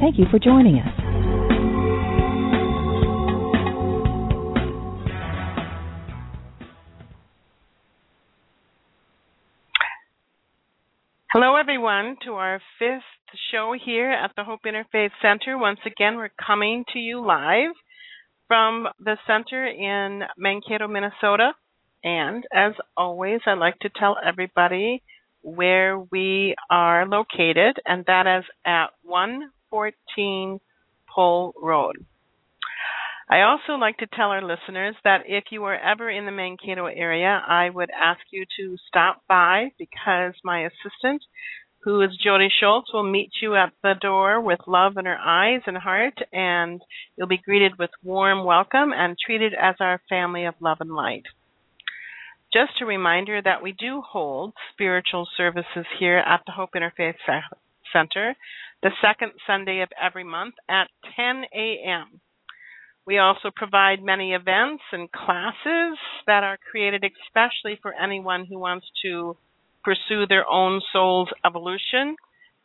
Thank you for joining us. Hello, everyone, to our fifth show here at the Hope Interfaith Center. Once again, we're coming to you live from the center in Mankato, Minnesota. And as always, I'd like to tell everybody where we are located, and that is at 114 Pole Road. I also like to tell our listeners that if you are ever in the Mankato area, I would ask you to stop by because my assistant, who is Jody Schultz, will meet you at the door with love in her eyes and heart, and you'll be greeted with warm welcome and treated as our family of love and light. Just a reminder that we do hold spiritual services here at the Hope Interfaith Center the second Sunday of every month at 10 a.m. We also provide many events and classes that are created especially for anyone who wants to pursue their own soul's evolution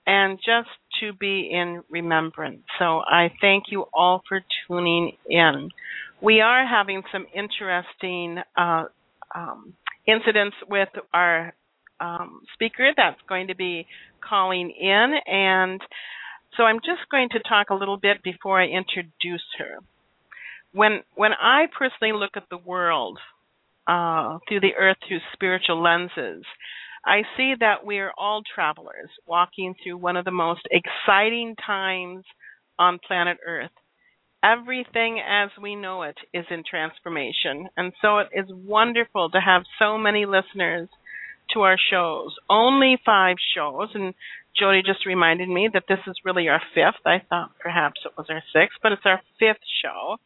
and just to be in remembrance. So I thank you all for tuning in. We are having some interesting uh, um, incidents with our um, speaker that's going to be calling in, and so I'm just going to talk a little bit before I introduce her. When when I personally look at the world uh, through the earth through spiritual lenses, I see that we are all travelers walking through one of the most exciting times on planet Earth. Everything as we know it is in transformation, and so it is wonderful to have so many listeners to our shows. Only five shows, and Jody just reminded me that this is really our fifth. I thought perhaps it was our sixth, but it's our fifth show.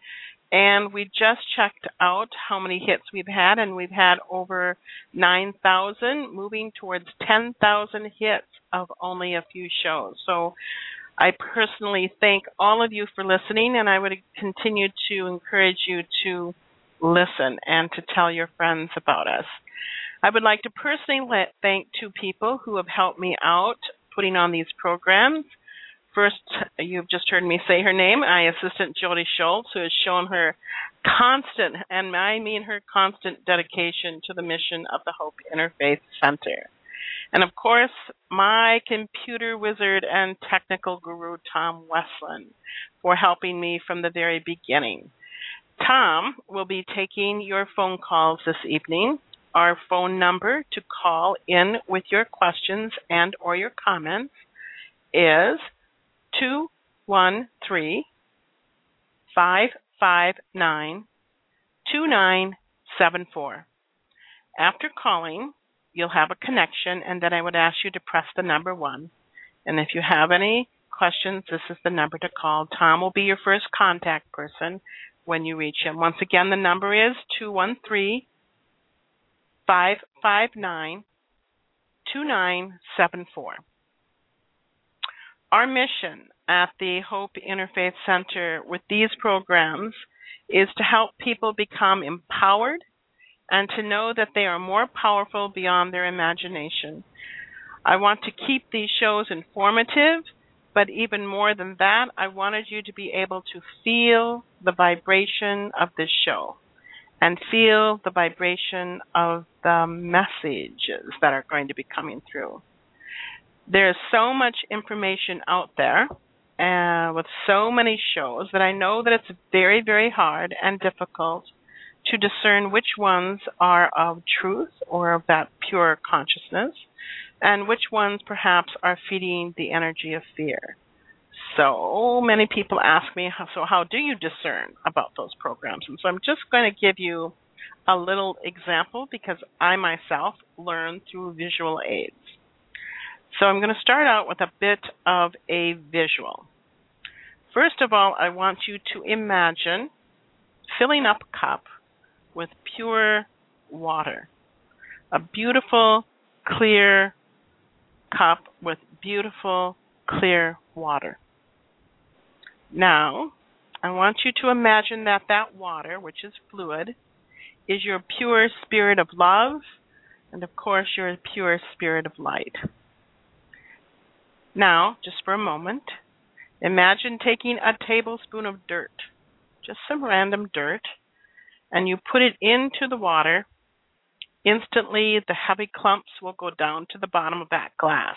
And we just checked out how many hits we've had, and we've had over 9,000, moving towards 10,000 hits of only a few shows. So I personally thank all of you for listening, and I would continue to encourage you to listen and to tell your friends about us. I would like to personally thank two people who have helped me out putting on these programs. First, you've just heard me say her name, my assistant Jody Schultz, who has shown her constant, and I mean her constant dedication to the mission of the Hope Interfaith Center. And of course, my computer wizard and technical guru, Tom Westland, for helping me from the very beginning. Tom will be taking your phone calls this evening. Our phone number to call in with your questions and or your comments is two one three five five nine two nine seven four. After calling, you'll have a connection, and then I would ask you to press the number one. And if you have any questions, this is the number to call. Tom will be your first contact person when you reach him. Once again, the number is two one three five five nine two nine seven four. Our mission at the Hope Interfaith Center with these programs is to help people become empowered and to know that they are more powerful beyond their imagination. I want to keep these shows informative, but even more than that, I wanted you to be able to feel the vibration of this show and feel the vibration of the messages that are going to be coming through. There's so much information out there, uh, with so many shows that I know that it's very, very hard and difficult to discern which ones are of truth or of that pure consciousness and which ones perhaps are feeding the energy of fear. So many people ask me, so how do you discern about those programs? And so I'm just going to give you a little example because I myself learned through visual aids. So I'm going to start out with a bit of a visual. First of all, I want you to imagine filling up a cup with pure water. A beautiful, clear cup with beautiful, clear water. Now, I want you to imagine that that water, which is fluid, is your pure spirit of love and, of course, your pure spirit of light. Now, just for a moment, imagine taking a tablespoon of dirt, just some random dirt, and you put it into the water. Instantly, the heavy clumps will go down to the bottom of that glass.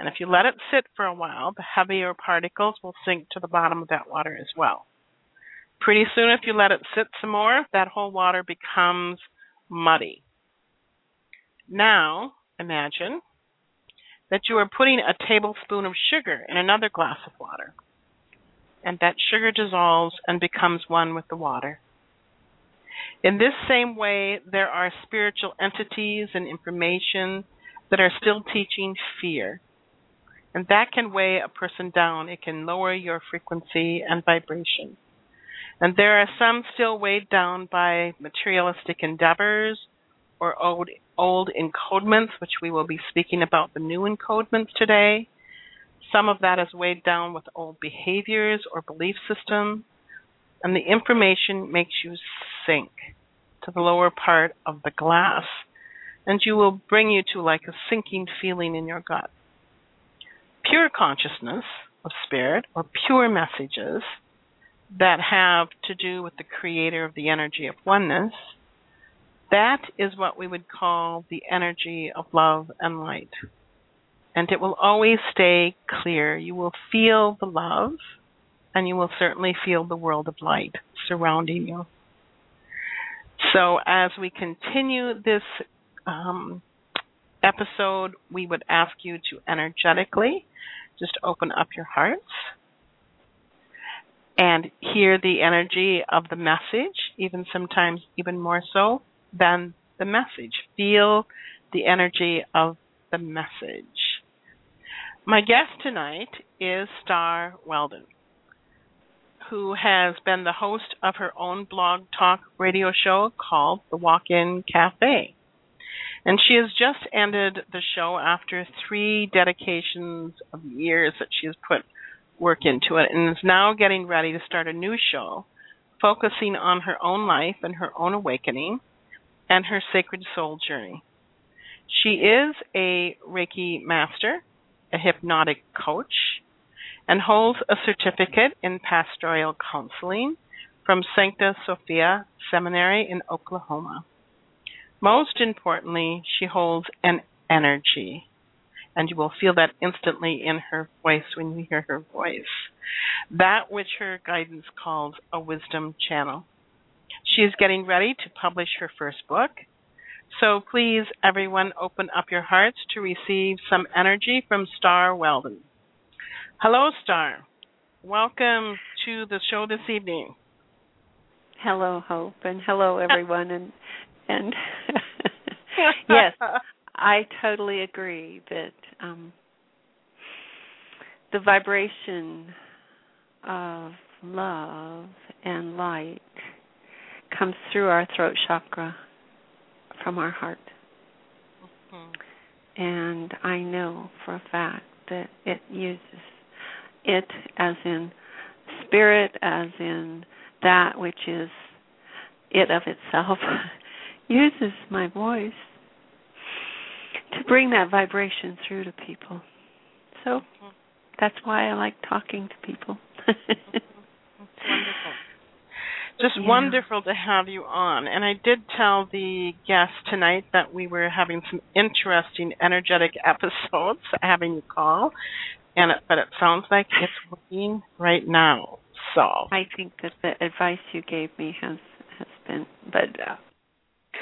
And if you let it sit for a while, the heavier particles will sink to the bottom of that water as well. Pretty soon, if you let it sit some more, that whole water becomes muddy. Now, imagine that you are putting a tablespoon of sugar in another glass of water, and that sugar dissolves and becomes one with the water. In this same way, there are spiritual entities and information that are still teaching fear and that can weigh a person down. It can lower your frequency and vibration. And there are some still weighed down by materialistic endeavors or old, old encodements, which we will be speaking about the new encodements today. Some of that is weighed down with old behaviors or belief systems. And the information makes you sink to the lower part of the glass. And you will bring you to like a sinking feeling in your gut pure consciousness of spirit or pure messages that have to do with the creator of the energy of oneness, that is what we would call the energy of love and light. And it will always stay clear. You will feel the love, and you will certainly feel the world of light surrounding you. So, as we continue this um, episode, we would ask you to energetically just open up your hearts and hear the energy of the message, even sometimes even more so than the message. Feel the energy of the message. My guest tonight is Starr Weldon, who has been the host of her own blog talk radio show called The Walk In Cafe. And she has just ended the show after three dedications of years that she has put work into it and is now getting ready to start a new show focusing on her own life and her own awakening and her sacred soul journey. She is a Reiki master, a hypnotic coach, and holds a certificate in pastoral counseling from Sancta Sophia Seminary in Oklahoma. Most importantly, she holds an energy. And you will feel that instantly in her voice when you hear her voice. That which her guidance calls a wisdom channel. She is getting ready to publish her first book. So please, everyone, open up your hearts to receive some energy from Starr Weldon. Hello, Starr. Welcome to the show this evening. Hello, Hope, and hello, everyone. And and yes, I totally agree that um, the vibration of love and light comes through our throat chakra from our heart. Mm-hmm. And I know for a fact that it uses it as in spirit, as in that which is it of itself, uses my voice to bring that vibration through to people. So that's why I like talking to people. wonderful. Just yeah. wonderful to have you on. And I did tell the guests tonight that we were having some interesting, energetic episodes, having you call. and it, but it sounds like it's working right now. So I think that the advice you gave me has has been, but uh,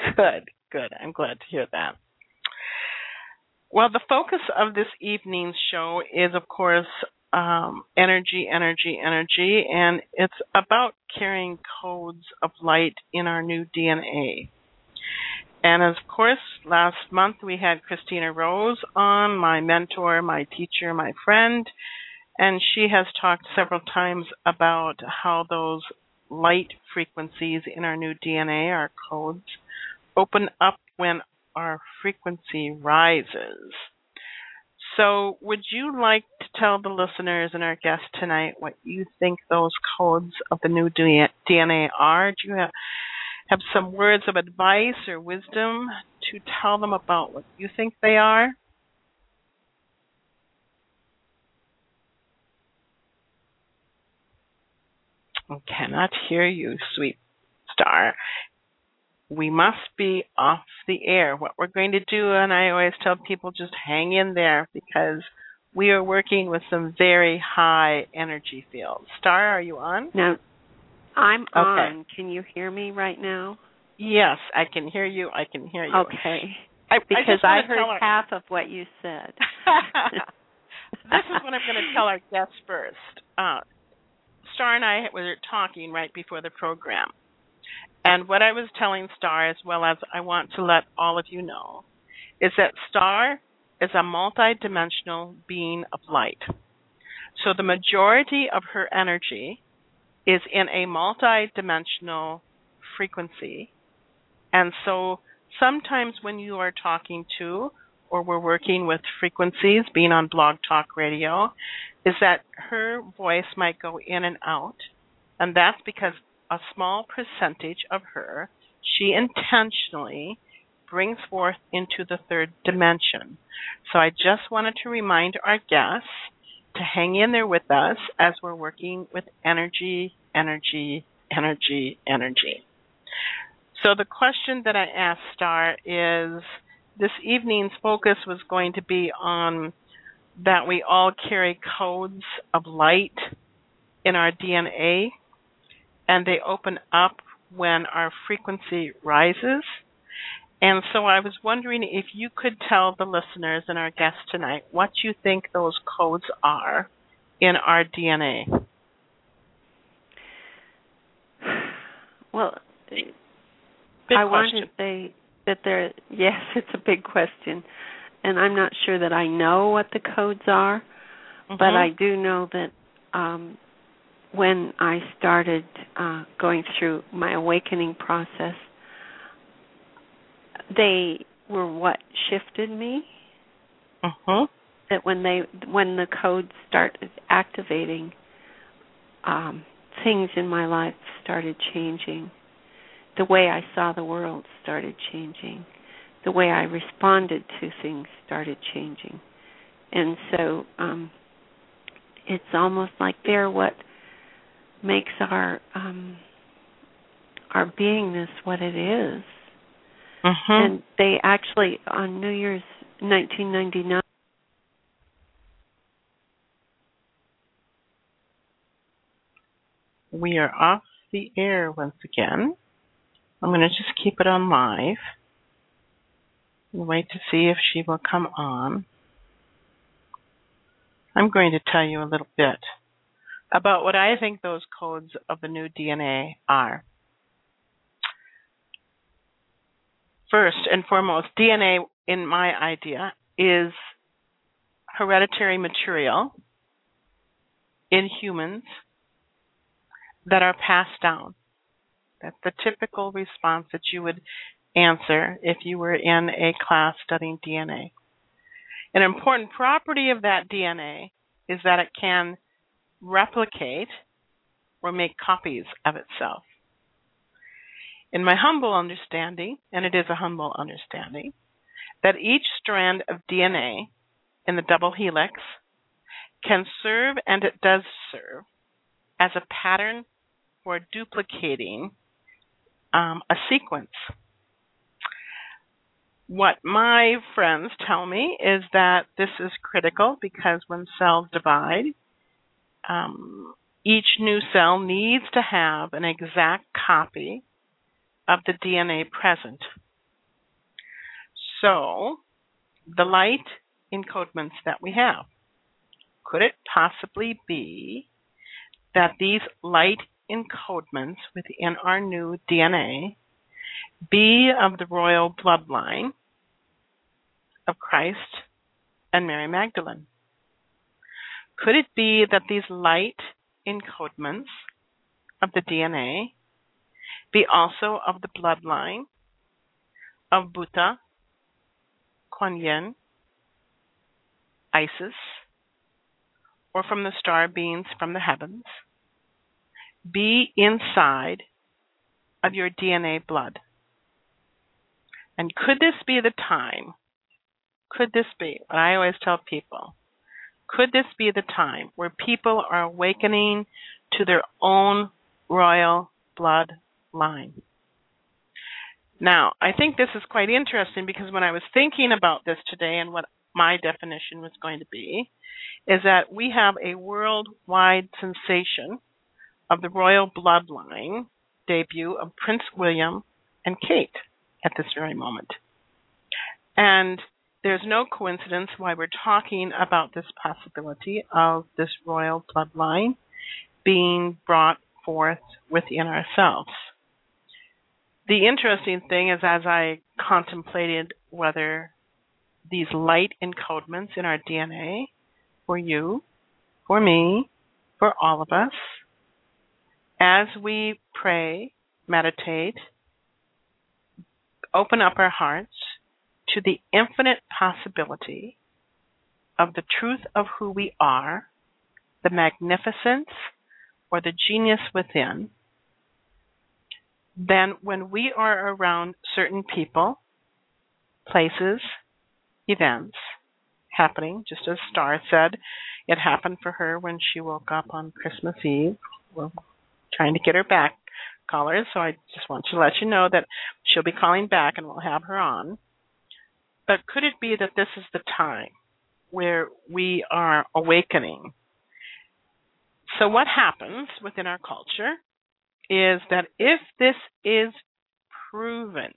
good, good. I'm glad to hear that. Well, the focus of this evening's show is, of course, um, energy, energy, energy, and it's about carrying codes of light in our new DNA. And of course, last month we had Christina Rose on, my mentor, my teacher, my friend, and she has talked several times about how those light frequencies in our new DNA, our codes, open up when our frequency rises. So, would you like to tell the listeners and our guests tonight what you think those codes of the new DNA are? Do you have, have some words of advice or wisdom to tell them about what you think they are? I cannot hear you, sweet star. We must be off the air. What we're going to do, and I always tell people just hang in there because we are working with some very high energy fields. Starr, are you on? No, I'm okay. on. Can you hear me right now? Yes, I can hear you. I can hear you. Okay. I, because I, I heard half of what you said. this is what I'm going to tell our guests first. Uh, Starr and I were talking right before the program. And what I was telling Starr, as well as I want to let all of you know, is that Starr is a multidimensional being of light. So the majority of her energy is in a multidimensional frequency. And so sometimes when you are talking to or we're working with frequencies, being on Blog Talk Radio, is that her voice might go in and out. And that's because a small percentage of her she intentionally brings forth into the third dimension. So I just wanted to remind our guests to hang in there with us as we're working with energy, energy, energy, energy. So the question that I asked Starr is this evening's focus was going to be on that we all carry codes of light in our DNA and they open up when our frequency rises. And so I was wondering if you could tell the listeners and our guests tonight what you think those codes are in our DNA. Well, big I question. want to say that there yes, it's a big question. And I'm not sure that I know what the codes are, mm-hmm. but I do know that um when I started uh, going through my awakening process, they were what shifted me. Uh-huh. That when they when the codes started activating, um, things in my life started changing. The way I saw the world started changing. The way I responded to things started changing. And so um, it's almost like they're what makes our um our beingness what it is. Uh-huh. And they actually on New Year's 1999 We are off the air once again. I'm going to just keep it on live. and wait to see if she will come on. I'm going to tell you a little bit about what I think those codes of the new DNA are. First and foremost, DNA, in my idea, is hereditary material in humans that are passed down. That's the typical response that you would answer if you were in a class studying DNA. An important property of that DNA is that it can replicate or make copies of itself. In my humble understanding, and it is a humble understanding, that each strand of DNA in the double helix can serve, and it does serve, as a pattern for duplicating um, a sequence. what my friends tell me is that this is critical because when cells divide, um, each new cell needs to have an exact copy of the DNA present. So, the light encodements that we have, could it possibly be that these light encodements within our new DNA be of the royal bloodline of Christ and Mary Magdalene? Could it be that these light encodements of the DNA be also of the bloodline of Buddha, Kuan Yin, Isis, or from the star beings from the heavens, be inside of your DNA blood? And could this be the time? Could this be what I always tell people? Could this be the time where people are awakening to their own royal blood line? Now, I think this is quite interesting because when I was thinking about this today and what my definition was going to be, is that we have a worldwide sensation of the royal bloodline debut of Prince William and Kate at this very moment. And there's no coincidence why we're talking about this possibility of this royal bloodline being brought forth within ourselves. The interesting thing is, as I contemplated whether these light encodements in our DNA, for you, for me, for all of us, as we pray, meditate, open up our hearts to the infinite possibility of the truth of who we are, the magnificence or the genius within, then when we are around certain people, places, events happening, just as Starr said, it happened for her when she woke up on Christmas Eve. We're trying to get her back, callers, so I just want to let you know that she'll be calling back and we'll have her on. But could it be that this is the time where we are awakening? So, what happens within our culture is that if this is proven,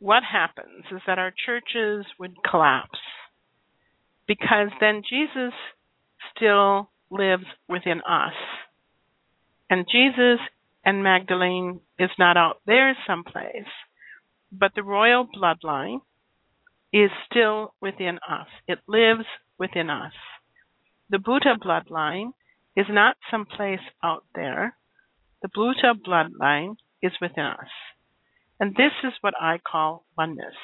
what happens is that our churches would collapse because then Jesus still lives within us. And Jesus and Magdalene is not out there someplace, but the royal bloodline is still within us. It lives within us. The Buddha bloodline is not someplace out there. The Buddha bloodline is within us. And this is what I call oneness.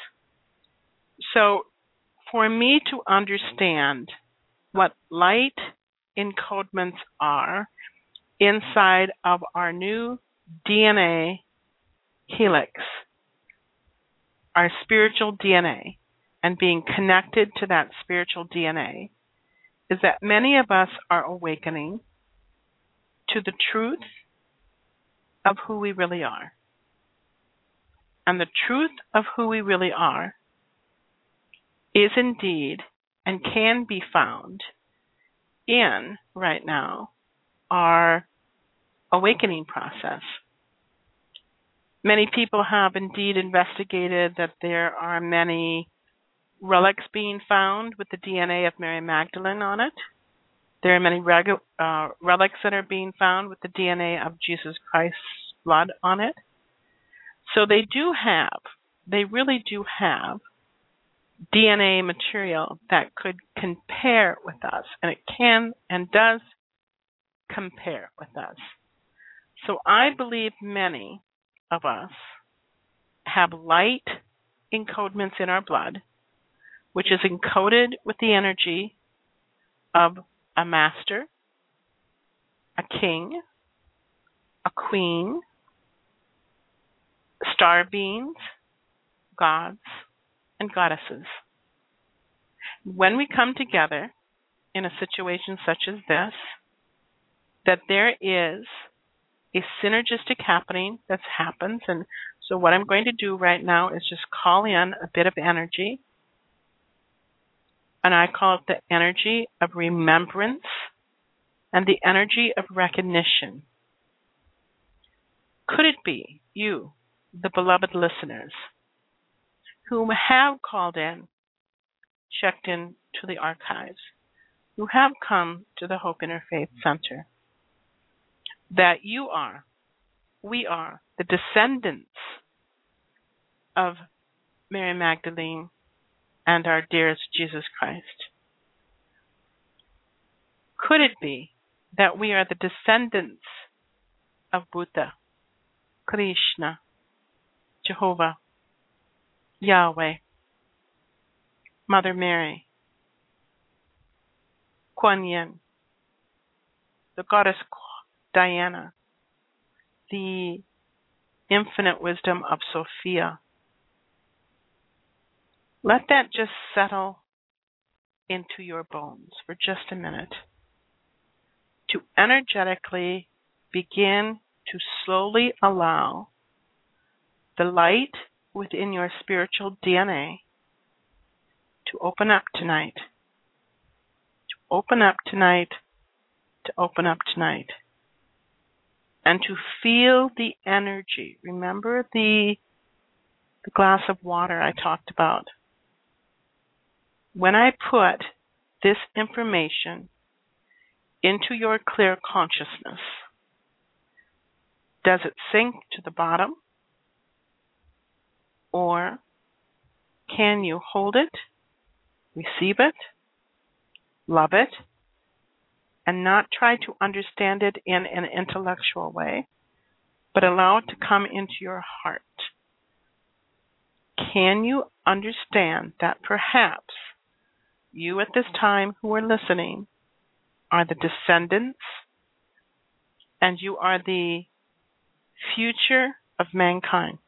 So, for me to understand what light encodements are inside of our new DNA helix, our spiritual DNA, and being connected to that spiritual DNA, is that many of us are awakening to the truth of who we really are. And the truth of who we really are is indeed and can be found in right now our awakening process. Many people have indeed investigated that there are many relics being found with the DNA of Mary Magdalene on it. There are many regu- uh, relics that are being found with the DNA of Jesus Christ's blood on it. So they do have, they really do have DNA material that could compare with us, and it can and does compare with us. So I believe many of us have light encodements in our blood, which is encoded with the energy of a master, a king, a queen, star beings, gods, and goddesses. When we come together in a situation such as this, that there is a synergistic happening that happens, and So, what I'm going to do right now is just call in a bit of energy. And I call it the energy of remembrance and the energy of recognition. Could it be you, the beloved listeners, who have called in, checked in to the archives, who have come to the Hope Interfaith Center, that you are, we are, the descendants of Mary Magdalene and our dearest Jesus Christ? Could it be that we are the descendants of Buddha, Krishna, Jehovah, Yahweh, Mother Mary, Kuan Yin, the goddess Diana, the infinite wisdom of Sophia. Let that just settle into your bones for just a minute. To energetically begin to slowly allow the light within your spiritual DNA to open up tonight. To open up tonight. To open up tonight. And to feel the energy. Remember the, the glass of water I talked about. When I put this information into your clear consciousness, does it sink to the bottom? Or can you hold it, receive it, love it, and not try to understand it in an intellectual way, but allow it to come into your heart? Can you understand that perhaps you at this time who are listening are the descendants and you are the future of mankind?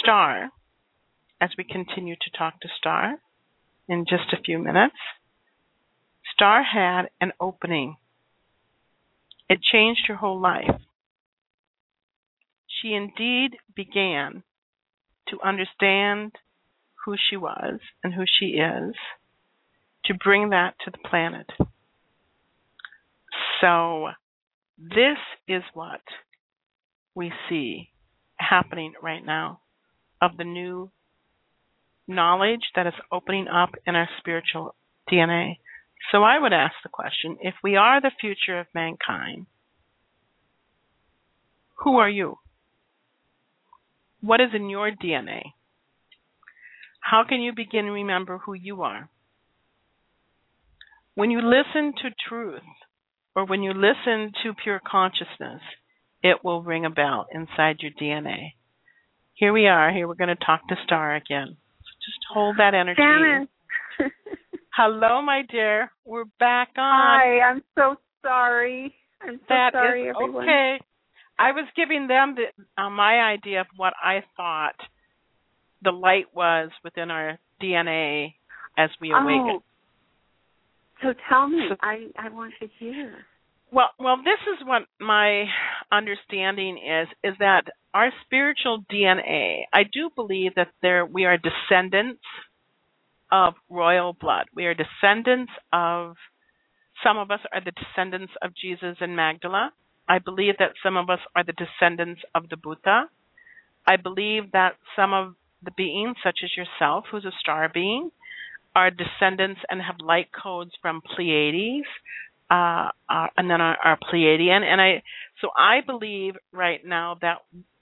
Starr, as we continue to talk to Starr in just a few minutes, Starr had an opening. It changed her whole life. She indeed began to understand who she was and who she is, to bring that to the planet. So, this is what we see happening right now of the new knowledge that is opening up in our spiritual DNA. So I would ask the question if we are the future of mankind, who are you? What is in your DNA? How can you begin to remember who you are? When you listen to truth or when you listen to pure consciousness, it will ring a bell inside your DNA. Here we are. Here we're going to talk to Starr again. So just hold that energy. Janice. Hello, my dear. We're back on. Hi, I'm so sorry. I'm so That sorry, is everyone. okay. I was giving them the, uh, my idea of what I thought the light was within our DNA as we awaken. Oh, so tell me. So- I I want to hear. Well, well, this is what my understanding is: is that our spiritual DNA. I do believe that there we are descendants of royal blood. We are descendants of. Some of us are the descendants of Jesus and Magdala. I believe that some of us are the descendants of the Buddha. I believe that some of the beings, such as yourself, who's a star being, are descendants and have light codes from Pleiades, uh, uh, and then are, are Pleiadian. And I, so I believe right now that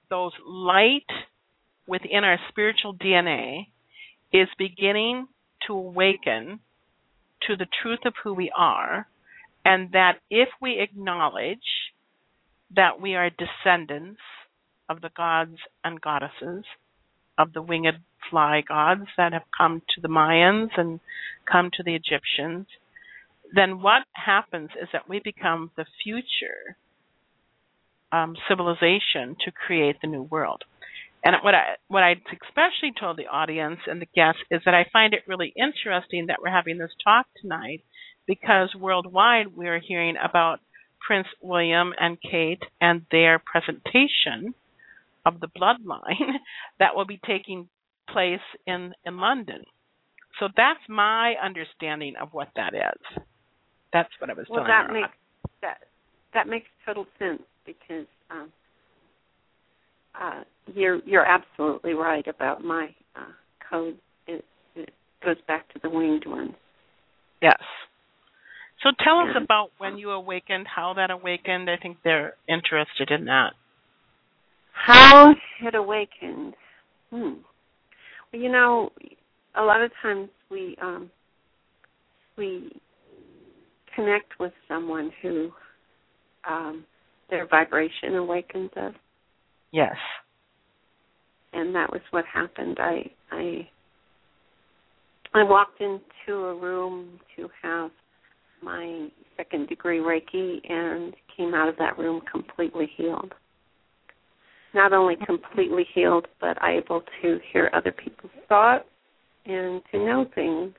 those light within our spiritual DNA is beginning to awaken to the truth of who we are, and that if we acknowledge that we are descendants of the gods and goddesses, of the winged fly gods that have come to the Mayans and come to the Egyptians, then what happens is that we become the future um, civilization to create the new world. And what I what I especially told the audience and the guests is that I find it really interesting that we're having this talk tonight because worldwide we are hearing about Prince William and Kate and their presentation of the bloodline that will be taking place in in London. So that's my understanding of what that is. That's what I was well, telling that makes that that makes total sense because um, uh, you're you're absolutely right about my uh, code. It, it goes back to the winged ones. Yes. So tell us about when you awakened, how that awakened. I think they're interested in that. How it awakened. Hmm. Well, you know, a lot of times we um, we connect with someone who um, their vibration awakens us, Yes. and that was what happened. I I I walked into a room to have my second degree Reiki and came out of that room completely healed. Not only completely healed, but able to hear other people's thoughts and to know things.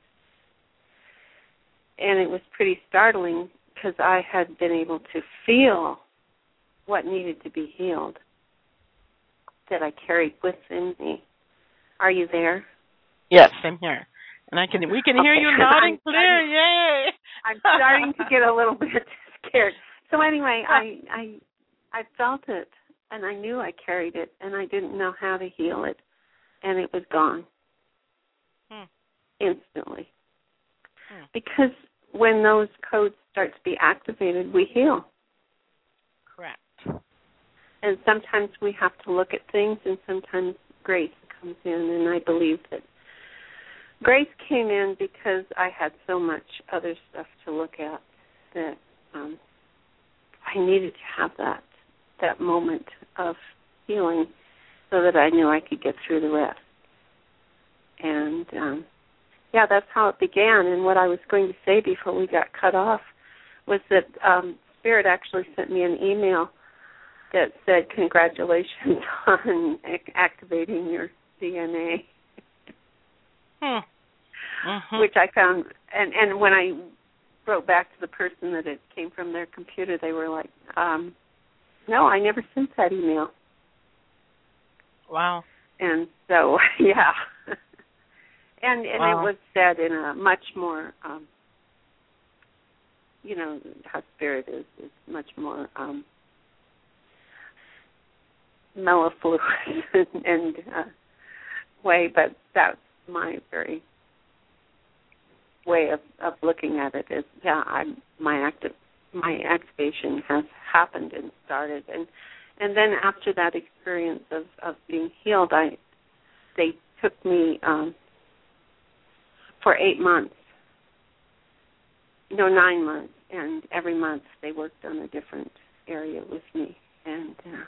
And it was pretty startling because I had been able to feel what needed to be healed that I carried within me. Are you there? Yes, I'm here. And I can we can hear Okay. you loud I'm- and clear. Yay. I'm starting to get a little bit scared. So anyway, I I I felt it and I knew I carried it and I didn't know how to heal it and it was gone. Hmm. Instantly. Hmm. Because when those codes start to be activated, we heal. Correct. And sometimes we have to look at things and sometimes grace comes in and I believe that grace came in because I had so much other stuff to look at that um I needed to have that that moment of healing so that I knew I could get through the rest. And um yeah, that's how it began and what I was going to say before we got cut off was that um Spirit actually sent me an email that said congratulations on activating your DNA Hmm. Mhm. which I found and and when I wrote back to the person that it came from their computer they were like um no I never sent that email Wow. and so yeah and and Wow. it was said in a much more um you know how spirit is is much more um mellifluous and, and uh way but that's my very way of of looking at it is yeah i'm my active my activation has happened and started. And and then after that experience of of being healed i they took me um for eight months. No nine months. And every month they worked on a different area with me. And uh,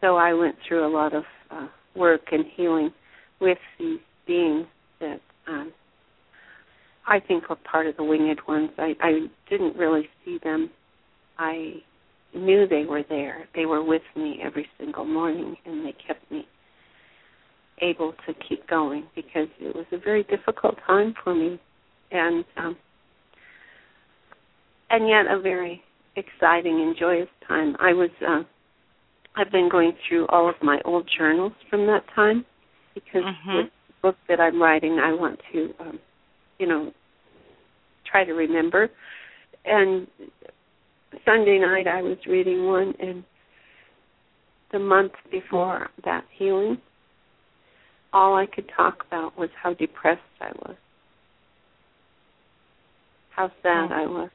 so i went through a lot of uh work and healing with these beings that um I think were part of the winged ones. I, I didn't really see them. I knew they were there. They were with me every single morning and they kept me able to keep going because it was a very difficult time for me and um and yet a very exciting and joyous time. I was uh I've been going through all of my old journals from that time because Mhm. with the book that I'm writing I want to um you know try to remember and Sunday night I was reading one and the month before that healing all I could talk about was how depressed I was. How sad I was.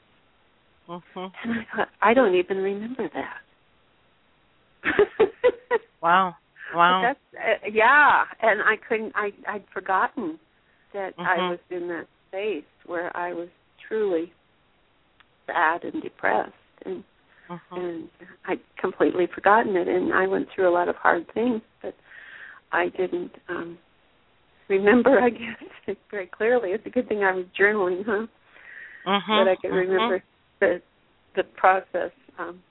Mhm. And I thought, I don't even remember that. Wow. Wow. That's uh, yeah, and I couldn't. I I'd forgotten that I Mhm. was in that space where I was truly sad and depressed, and Mhm. and I'd completely forgotten it. And I went through a lot of hard things, but I didn't um remember. I guess very clearly. It's a good thing I was journaling, huh? Mhm. that I could Mhm. remember the the process. Um,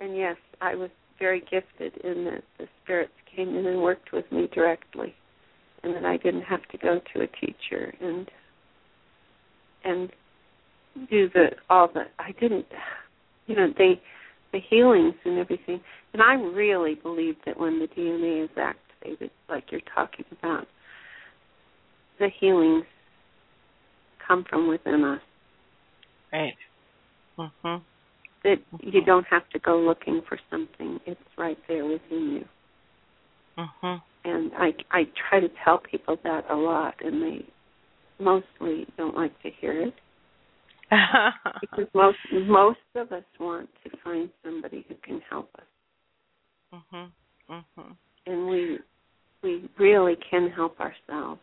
and yes, I was very gifted in that the spirits came in and worked with me directly, and that I didn't have to go to a teacher and and do the all the I didn't you know they the healings and everything. And I really believe that when the DNA is activated, like you're talking about, the healings come from within us. Right. Mhm. That you don't have to go looking for something; it's right there within you. Mhm. And I I try to tell people that a lot, and they mostly don't like to hear it because most most of us want to find somebody who can help us, mhm. Mhm. and we we really can help ourselves.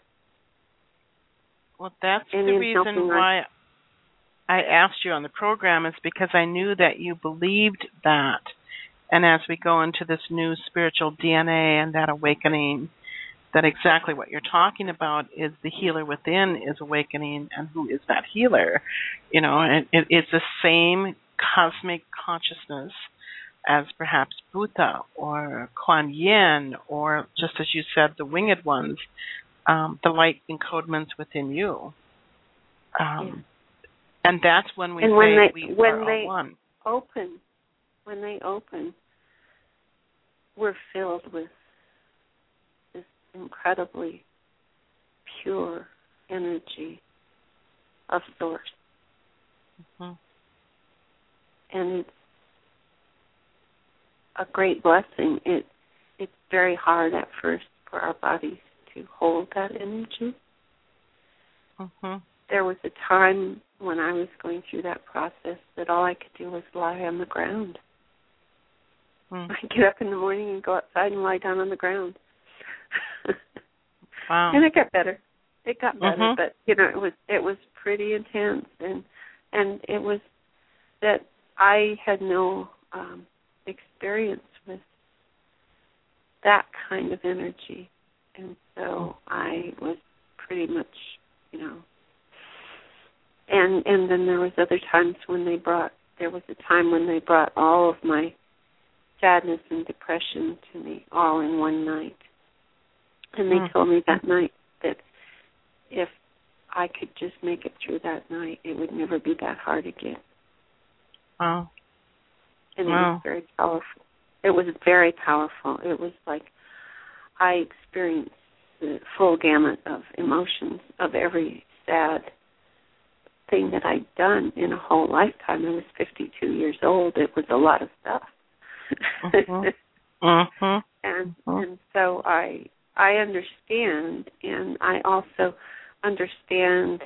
Well, that's And the reason why I asked you on the program is because I knew that you believed that. And as we go into this new spiritual DNA and that awakening, that exactly what you're talking about is the healer within is awakening, and who is that healer? You know, and it, it's the same cosmic consciousness as perhaps Buddha or Kuan Yin, or just as you said, the winged ones, um, the light encodements within you. Um, And that's when we And say when they- we when are all they- one. Open, when they open, we're filled with this incredibly pure energy of source. Mhm. and it's a great blessing. It it's very hard at first for our bodies to hold that energy. Mhm. There was a time when I was going through that process that all I could do was lie on the ground. Mm. I get up in the morning and go outside and lie down on the ground. Wow. And it got better. It got better, Mhm. but you know, it was it was pretty intense and and it was that I had no um experience with that kind of energy. And so I was pretty much, you know and and then there was other times when they brought there was a time when they brought all of my sadness and depression to me all in one night. And they Mm. told me that night that if I could just make it through that night, it would never be that hard again. Wow. And it was very powerful. It was very powerful. It was like I experienced the full gamut of emotions of every sad thing that I'd done in a whole lifetime. I was 52 years old. It was a lot of stuff. Mhm. Mhm. and and so I I understand, and I also understand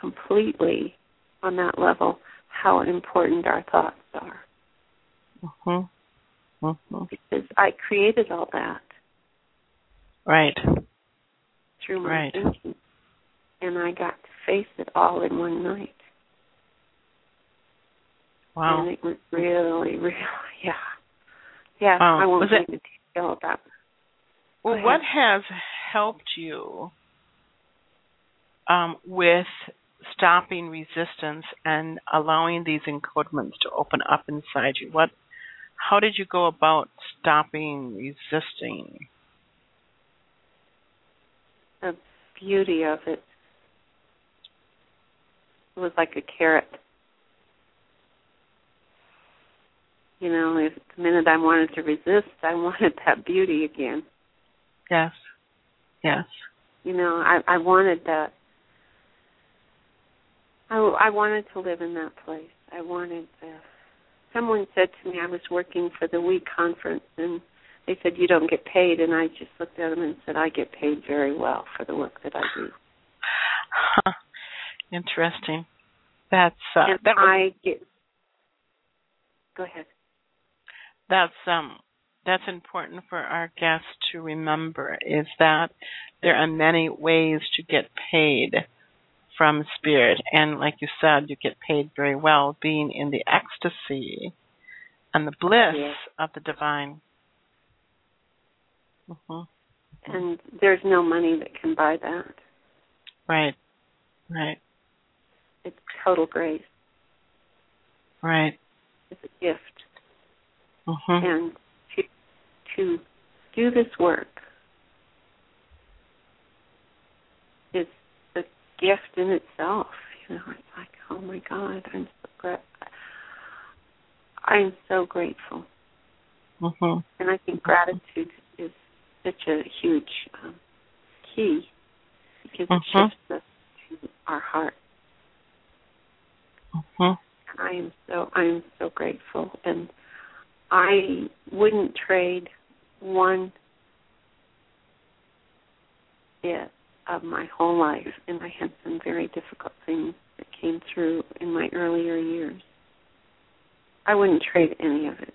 completely on that level how important our thoughts are Mhm. Mhm. because I created all that Right. through my Right. thinking, and I got to face it all in one night, Wow. and it was really, really, yeah, yeah. Wow. I won't go into detail about. Well, what has helped you um, with stopping resistance and allowing these encodements to open up inside you? What? How did you go about stopping resisting? the beauty of it. It was like a carrot. You know, if the minute I wanted to resist, I wanted that beauty again. Yes. Yes. You know, I I wanted that. I I wanted to live in that place. I wanted the. Someone said to me, I was working for the Week conference, and they said you don't get paid, and I just looked at them and said I get paid very well for the work that I do. Huh. Interesting. That's uh, and that was, I get. Go ahead. That's um that's important for our guests to remember is that there are many ways to get paid from spirit. And like you said you get paid very well being in the ecstasy and the bliss Yes. of the divine. Hmm and there's no money that can buy that. right. Right. It's total grace. right. It's a gift, hmm and to to do this work is a gift in itself. You know, it's like, oh my God, I'm so gra- I'm so grateful. Mm-hmm. And I think gratitude is such a huge um, key because it shifts us to our heart. Mm-hmm. I am so I am so grateful, and I wouldn't trade one bit of my whole life. And I had some very difficult things that came through in my earlier years. I wouldn't trade any of it.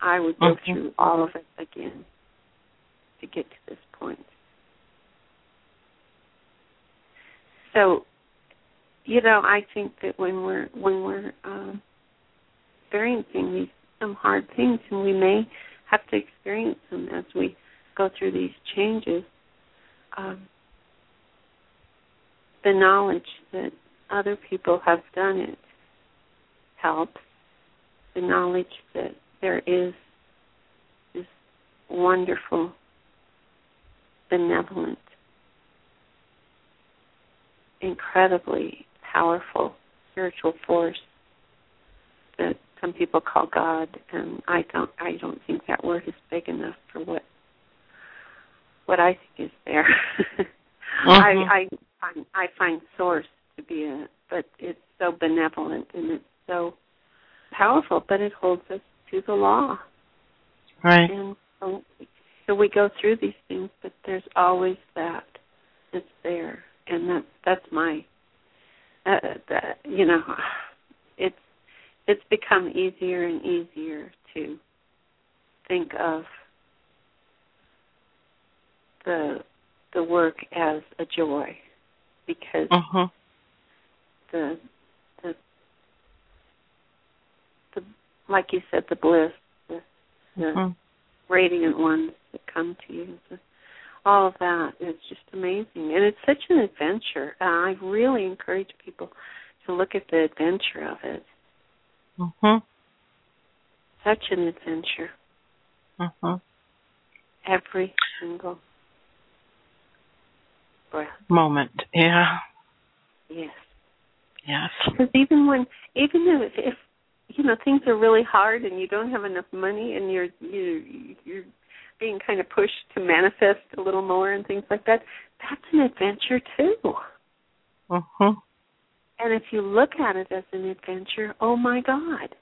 I would go Mhm. through all of it again to get to this point. So, you know, I think that when we're when we're um, experiencing these some hard things, and we may have to experience them as we go through these changes, um, the knowledge that other people have done it helps. The knowledge that there is this wonderful, benevolent, incredibly powerful spiritual force that some people call God, and I don't. I don't think that word is big enough for what what I think is there. Mhm. I I find I find source to be a, but it's so benevolent and it's so powerful, but it holds us to the law, Right. and so, so we go through these things, but there's always that that's there, and that's that's my uh, that you know, it's it's become easier and easier to think of the the work as a joy because Mm-hmm. the the the like you said the bliss the the Mm-hmm. radiant ones that come to you the, all of that is just amazing and it's such an adventure and i really encourage people to look at the adventure of it Mm-hmm. such an adventure Mm-hmm. every single breath Moment. Yeah. yes Yes. Because even when, even if, if you know things are really hard and you don't have enough money and you're you you're being kind of pushed to manifest a little more and things like that, that's an adventure too. Mm-hmm. And if you look at it as an adventure, oh my God,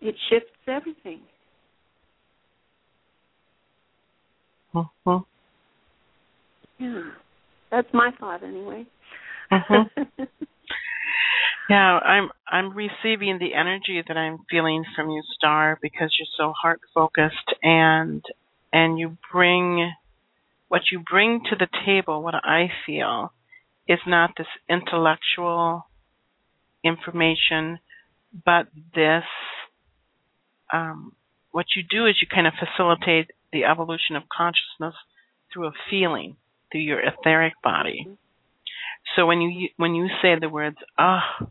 it shifts everything. Mm-hmm. Yeah, that's my thought anyway. Mhm. Yeah, I'm I'm receiving the energy that I'm feeling from you, Starr, because you're so heart focused and and you bring what you bring to the table, what I feel, is not this intellectual information, but this um, what you do is you kind of facilitate the evolution of consciousness through a feeling, through your etheric body. So when you when you say the words "ah"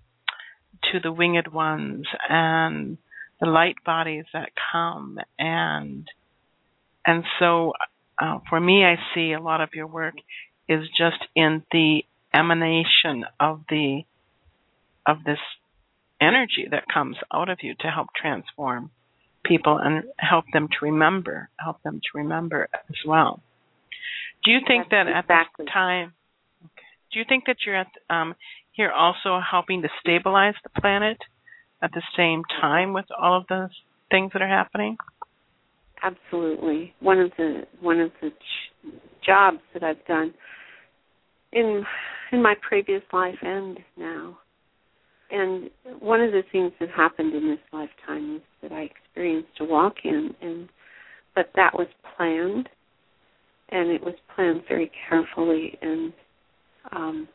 to the winged ones and the light bodies that come and and so uh, for me, I see a lot of your work is just in the emanation of the of this energy that comes out of you to help transform people and help them to remember, help them to remember as well. Do you think That's that at that time, do you think that you're at um, here also helping to stabilize the planet at the same time with all of the things that are happening? Absolutely. One of the one of the ch- jobs that I've done in in my previous life and now, and one of the things that happened in this lifetime is that I experienced a walk-in, and but that was planned, and it was planned very carefully, and um,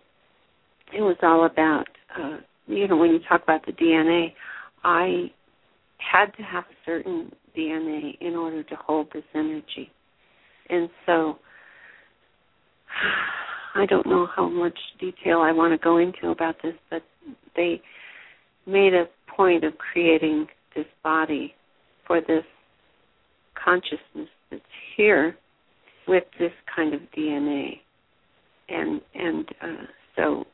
it was all about uh, you know when you talk about the DNA, I had to have a certain DNA in order to hold this energy. And so I don't know how much detail I want to go into about this, but they made a point of creating this body for this consciousness that's here with this kind of DNA. And and uh, so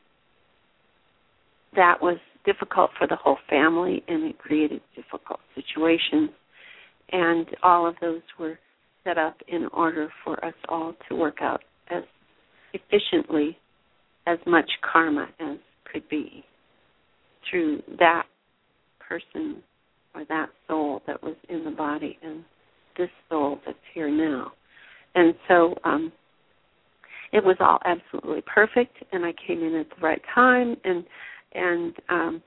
that was difficult for the whole family and it created difficult situations. And all of those were set up in order for us all to work out as efficiently as much karma as could be through that person or that soul that was in the body and this soul that's here now. And so um it was all absolutely perfect and I came in at the right time and and um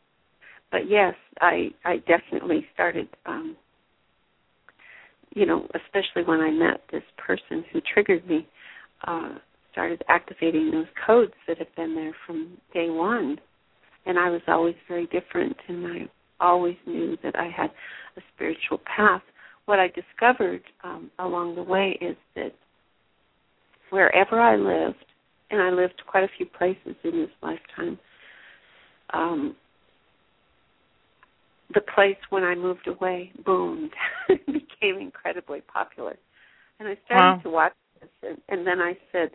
but yes, I I definitely started um you know, especially when I met this person who triggered me, uh started activating those codes that have been there from day one. And I was always very different and I always knew that I had a spiritual path. What I discovered um, along the way is that wherever I lived, and I lived quite a few places in this lifetime, um, the place when I moved away boomed, became incredibly popular. And I started wow. to watch this, and, and then I said,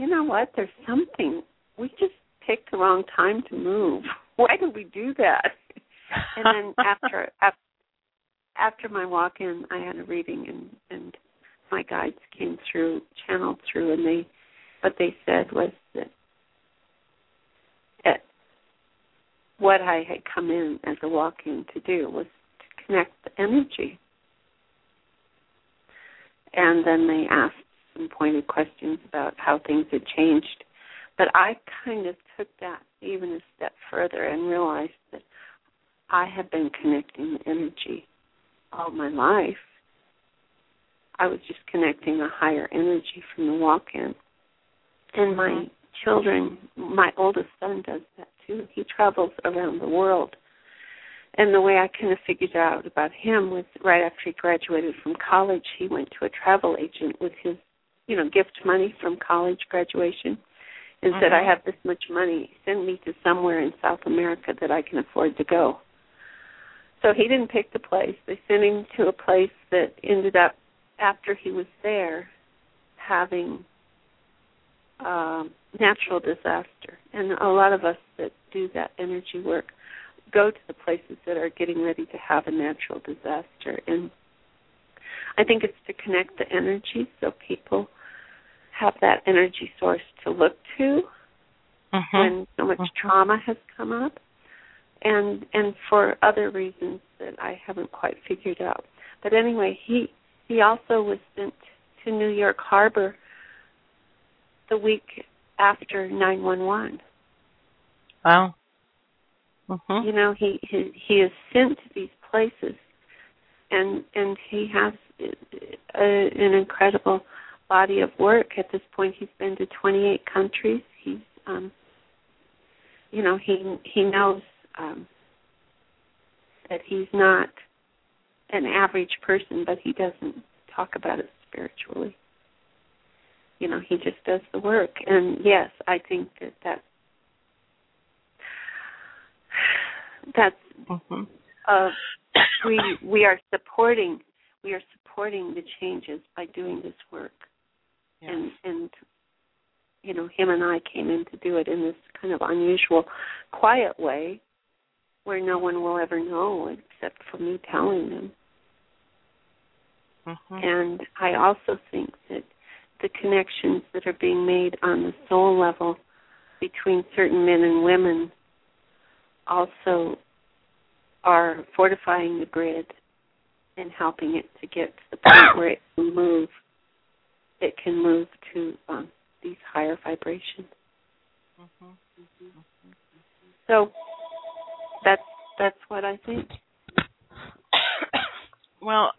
you know what? There's something. We just picked the wrong time to move. Why did we do that? and then after after after my walk in I had a reading and and my guides came through channeled through and they what they said was that that what I had come in as a walk in to do was to connect the energy. And then they asked some pointed questions about how things had changed. But I kind of took that even a step further and realized that I have been connecting energy all my life. I was just connecting a higher energy from the walk in. And my mm-hmm. children, my oldest son does that too. He travels around the world. And the way I kind of figured out about him was right after he graduated from college, he went to a travel agent with his, you know, gift money from college graduation and mm-hmm. said, I mm-hmm. have this much money. Send me to somewhere in South America that I can afford to go. So he didn't pick the place. They sent him to a place that ended up, after he was there, having um, natural disaster. And a lot of us that do that energy work go to the places that are getting ready to have a natural disaster. And I think it's to connect the energy so people have that energy source to look to mm-hmm. when so much mm-hmm. trauma has come up and and for other reasons that I haven't quite figured out. But anyway, he he also was sent to New York Harbor the week after 911. Wow. Mm-hmm. You know, he, he he is sent to these places, and and he has a, an incredible body of work. At this point, he's been to 28 countries. He's, um, you know, he he knows um, that he's not an average person, but he doesn't talk about it spiritually. You know, he just does the work. And yes, I think that that that's mm-hmm. uh, we we are supporting we are supporting the changes by doing this work. Yes. And and you know, him and I came in to do it in this kind of unusual, quiet way where no one will ever know except for me telling them. Mm-hmm. And I also think that the connections that are being made on the soul level between certain men and women also are fortifying the grid and helping it to get to the point where it can move. It can move to um, these higher vibrations. Mm-hmm. Mm-hmm. So that's that's what I think. well,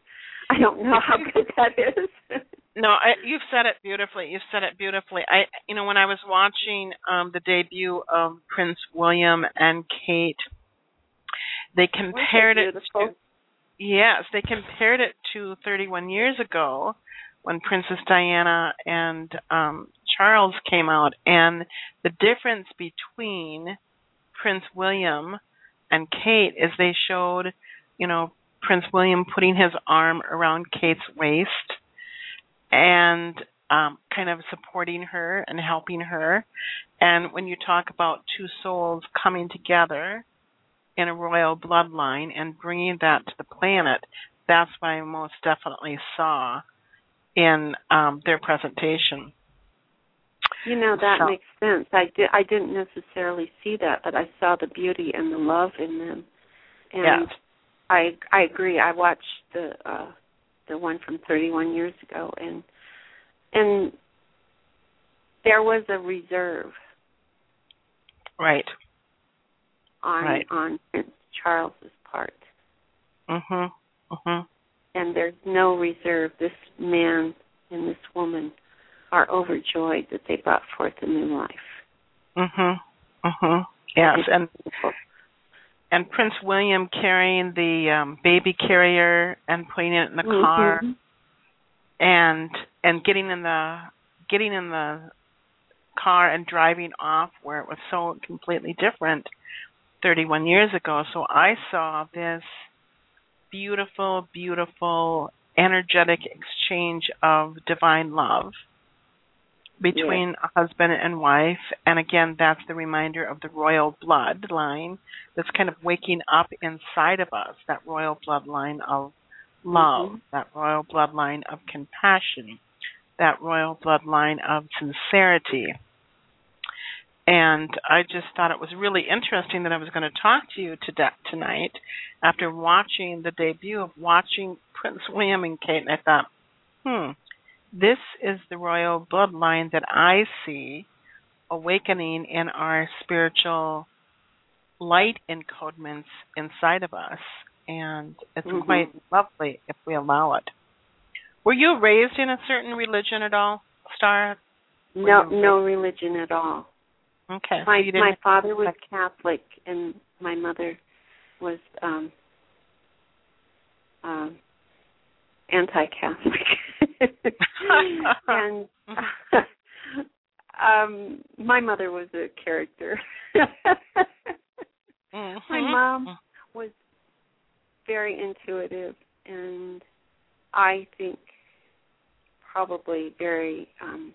I don't know how good that is. no, I, you've said it beautifully. You've said it beautifully. I, you know, when I was watching um the debut of Prince William and Kate, they compared it to yes, they compared it to 31 years ago when Princess Diana and um Charles came out, and the difference between Prince William and Kate is they showed, you know, Prince William putting his arm around Kate's waist and um, kind of supporting her and helping her. And when you talk about two souls coming together, in a royal bloodline and bringing that to the planet, that's what I most definitely saw in um, their presentation. You know that So- makes sense. I did. I didn't necessarily see that, but I saw the beauty and the love in them. And Yes. I I agree. I watched the uh the one from 31 years ago, and and there was a reserve Right. on Right. on Prince Charles's part, Mhm. Mhm. And there's no reserve. This man and this woman are overjoyed that they brought forth a new life. Mhm. Mhm. Yes, and and Prince William carrying the um baby carrier and putting it in the car Mhm. and and getting in the getting in the car and driving off where it was so completely different 31 years ago so i saw this beautiful beautiful energetic exchange of divine love between a husband and wife. And again that's the reminder of the royal bloodline that's kind of waking up inside of us that royal bloodline of love Mhm. that royal bloodline of compassion that royal bloodline of sincerity and I just thought it was really interesting that I was going to talk to you to tonight after watching the debut of watching Prince William and Kate. And I thought, hmm, this is the royal bloodline that I see awakening in our spiritual light encodements inside of us. And it's Mhm. quite lovely if we allow it. Were you raised in a certain religion at all, Starr? No, Were no religion at all. Okay. My didn't my father was Catholic and my mother was um um anti-Catholic. and um my mother was a character. Mhm. My mom was very intuitive and I think probably very um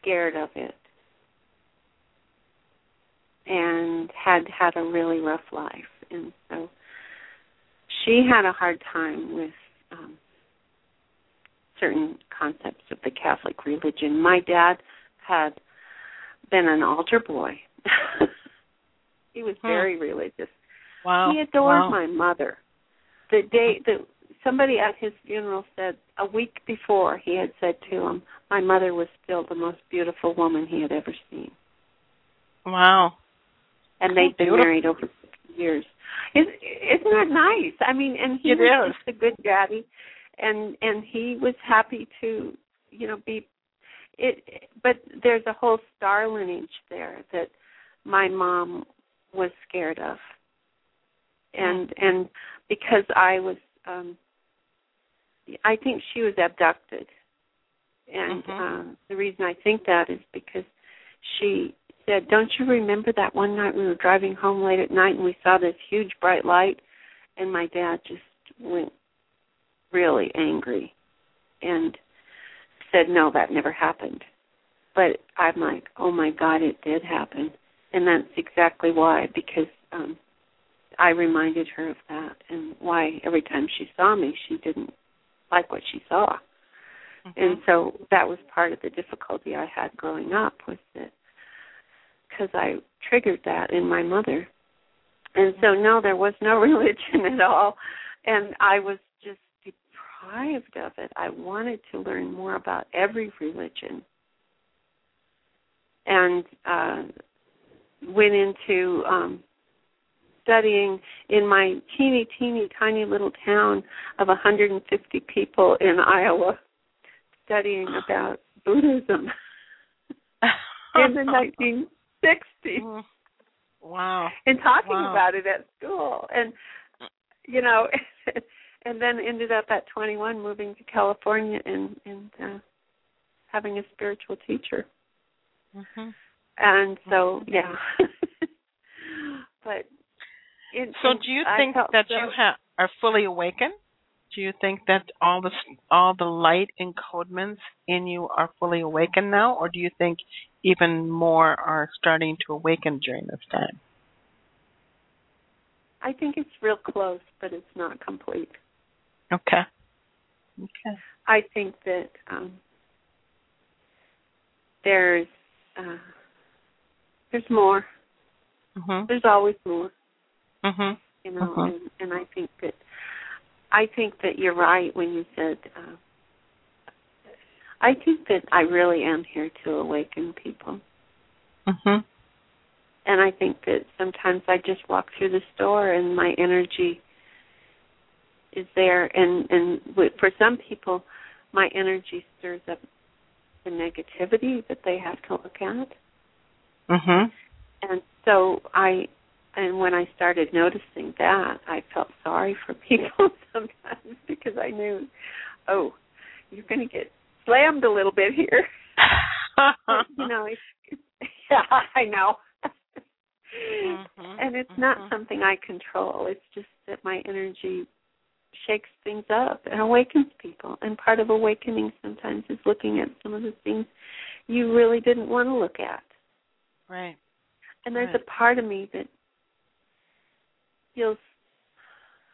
scared of it and had had a really rough life and so she had a hard time with um certain concepts of the Catholic religion. My dad had been an altar boy. he was Hmm. very religious. Wow. He adored wow. my mother. The day that somebody at his funeral said a week before he had said to him, "My mother was still the most beautiful woman he had ever seen." Wow. And they'd been married over 50 years. Is, isn't that nice? I mean, and he It was is. just a good daddy, and and he was happy to, you know, be. It, but there's a whole star lineage there that my mom was scared of, and and because I was, um I think she was abducted, and Mhm. um the reason I think that is because she said, "Don't you remember that one night we were driving home late at night and we saw this huge bright light?" And my dad just went really angry and said, "No, that never happened." But I'm like, "Oh my God, it did happen," and that's exactly why because um I reminded her of that and why every time she saw me, she didn't like what she saw. And so that was part of the difficulty I had growing up was that because I triggered that in my mother. And so no, there was no religion at all, and I was just deprived of it. I wanted to learn more about every religion, and uh, went into um, studying in my teeny, teeny, tiny little town of 150 people in Iowa, studying about Buddhism in the 1960s Mm. Wow. and talking Wow. about it at school and you know and then ended up at 21 moving to California and and uh having a spiritual teacher Mhm. and so yeah but it, So do you I think that so- you ha- are fully awakened? Do you think that all the all the light encodements in you are fully awakened now, or do you think even more are starting to awaken during this time? I think it's real close, but it's not complete. Okay. Okay. I think that um, there's uh, there's more. Mhm. There's always more. Mhm. You know, Mhm. and, and I think that I think that you're right when you said. Uh, I think that I really am here to awaken people. Mhm. and I think that sometimes I just walk through the store and my energy is there, and and for some people, my energy stirs up the negativity that they have to look at, Mhm. and so I. And when I started noticing that, I felt sorry for people sometimes because I knew, oh, you're going to get slammed a little bit here. You know, yeah, I know. Mhm, and it's not mhm. something I control. It's just that my energy shakes things up and awakens people. And part of awakening sometimes is looking at some of the things you really didn't want to look at. Right. And there's Right. a part of me that feels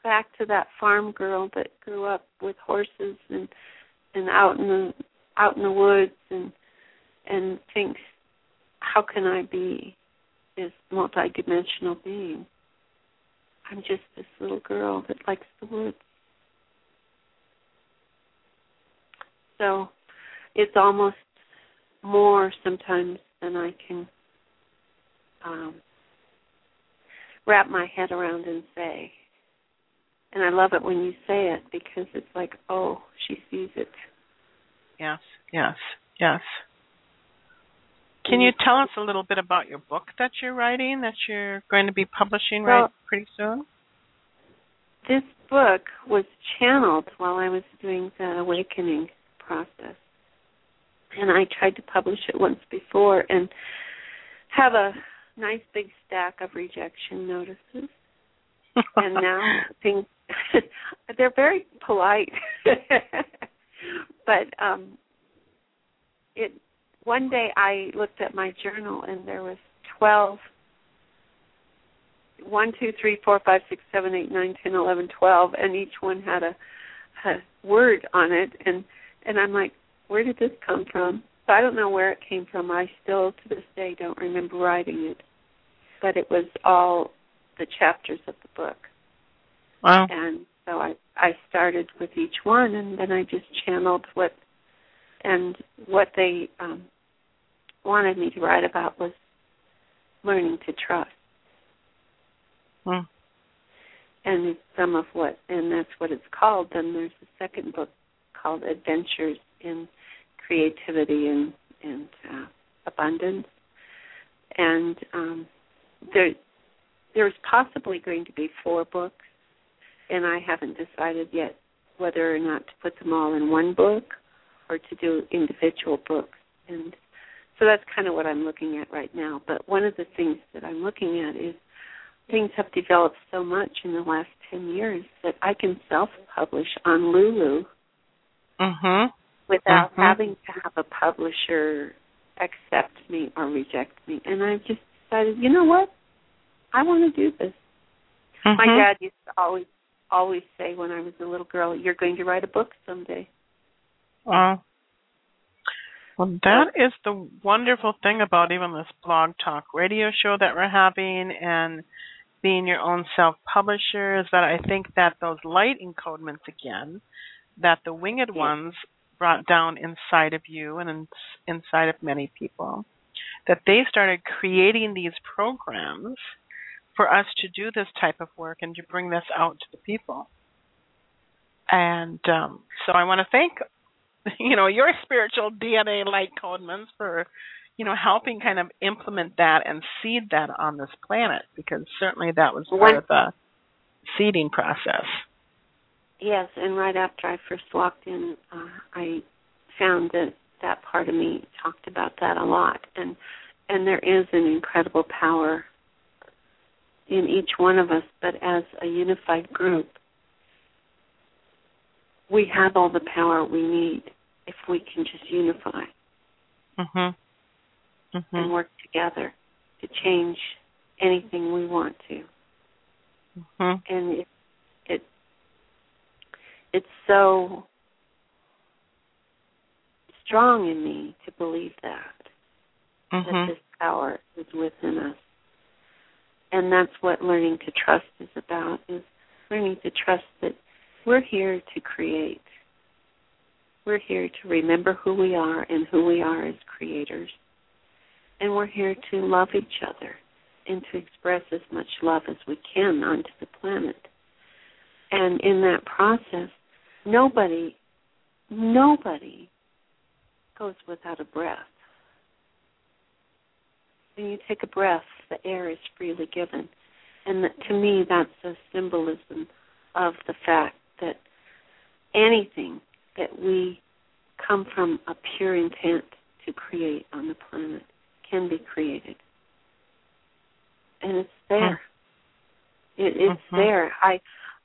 back to that farm girl that grew up with horses and and out in the out in the woods and and thinks how can I be this multidimensional being? I'm just this little girl that likes the woods. So it's almost more sometimes than I can um, wrap my head around and say. And I love it when you say it because it's like, oh, she sees it. Yes. Yes. Yes. Can you tell us a little bit about your book that you're writing that you're going to be publishing right pretty soon? This book was channeled while I was doing the awakening process. And I tried to publish it once before and have a nice big stack of rejection notices. and now things they're very polite. but um it one day I looked at my journal and there was twelve one, two, three, four, five, six, seven, eight, nine, ten, eleven, twelve, and each one had a, a word on it, and and I'm like, where did this come from? So I don't know where it came from. I still, to this day, don't remember writing it, but it was all the chapters of the book, Wow. and so I I started with each one, and then I just channeled what and what they um, wanted me to write about was learning to trust. Hmm. and it's some of what and that's what it's called then there's a second book called adventures in creativity and and uh, abundance and um there there's possibly going to be four books and i haven't decided yet whether or not to put them all in one book or to do individual books and so that's kind of what i'm looking at right now but one of the things that i'm looking at is things have developed so much in the last 10 years that I can self publish on Lulu Mhm. without Mhm. having to have a publisher accept me or reject me. And I've just decided, you know what? I want to do this. My Mhm. dad used to always always say when I was a little girl, you're going to write a book someday. Wow. Well, that is the wonderful thing about even this blog talk radio show that we're having and being your own self publisher is that I think that those light encodements again that the winged ones brought down inside of you and in, inside of many people that they started creating these programs for us to do this type of work and to bring this out to the people. And um, so I want to thank you know your spiritual DNA light codemans for you know helping kind of implement that and seed that on this planet because certainly that was part of the seeding process. Yes, and right after I first walked in, uh, I found that that part of me talked about that a lot, and and there is an incredible power in each one of us. But as a unified group, we have all the power we need if we can just unify Mhm. and Mhm. work together to change anything we want to. Mm-hmm. And it, it it's so strong in me to believe that Mm-hmm. that this power is within us. And that's what learning to trust is about is learning to trust that we're here to create. We're here to remember who we are and who we are as creators. And we're here to love each other and to express as much love as we can onto the planet. And in that process, nobody, nobody goes without a breath. When you take a breath, the air is freely given. And that, to me, that's a symbolism of the fact that anything that we come from a pure intent to create on the planet can be created. And it's there. It, it's Mhm. there. I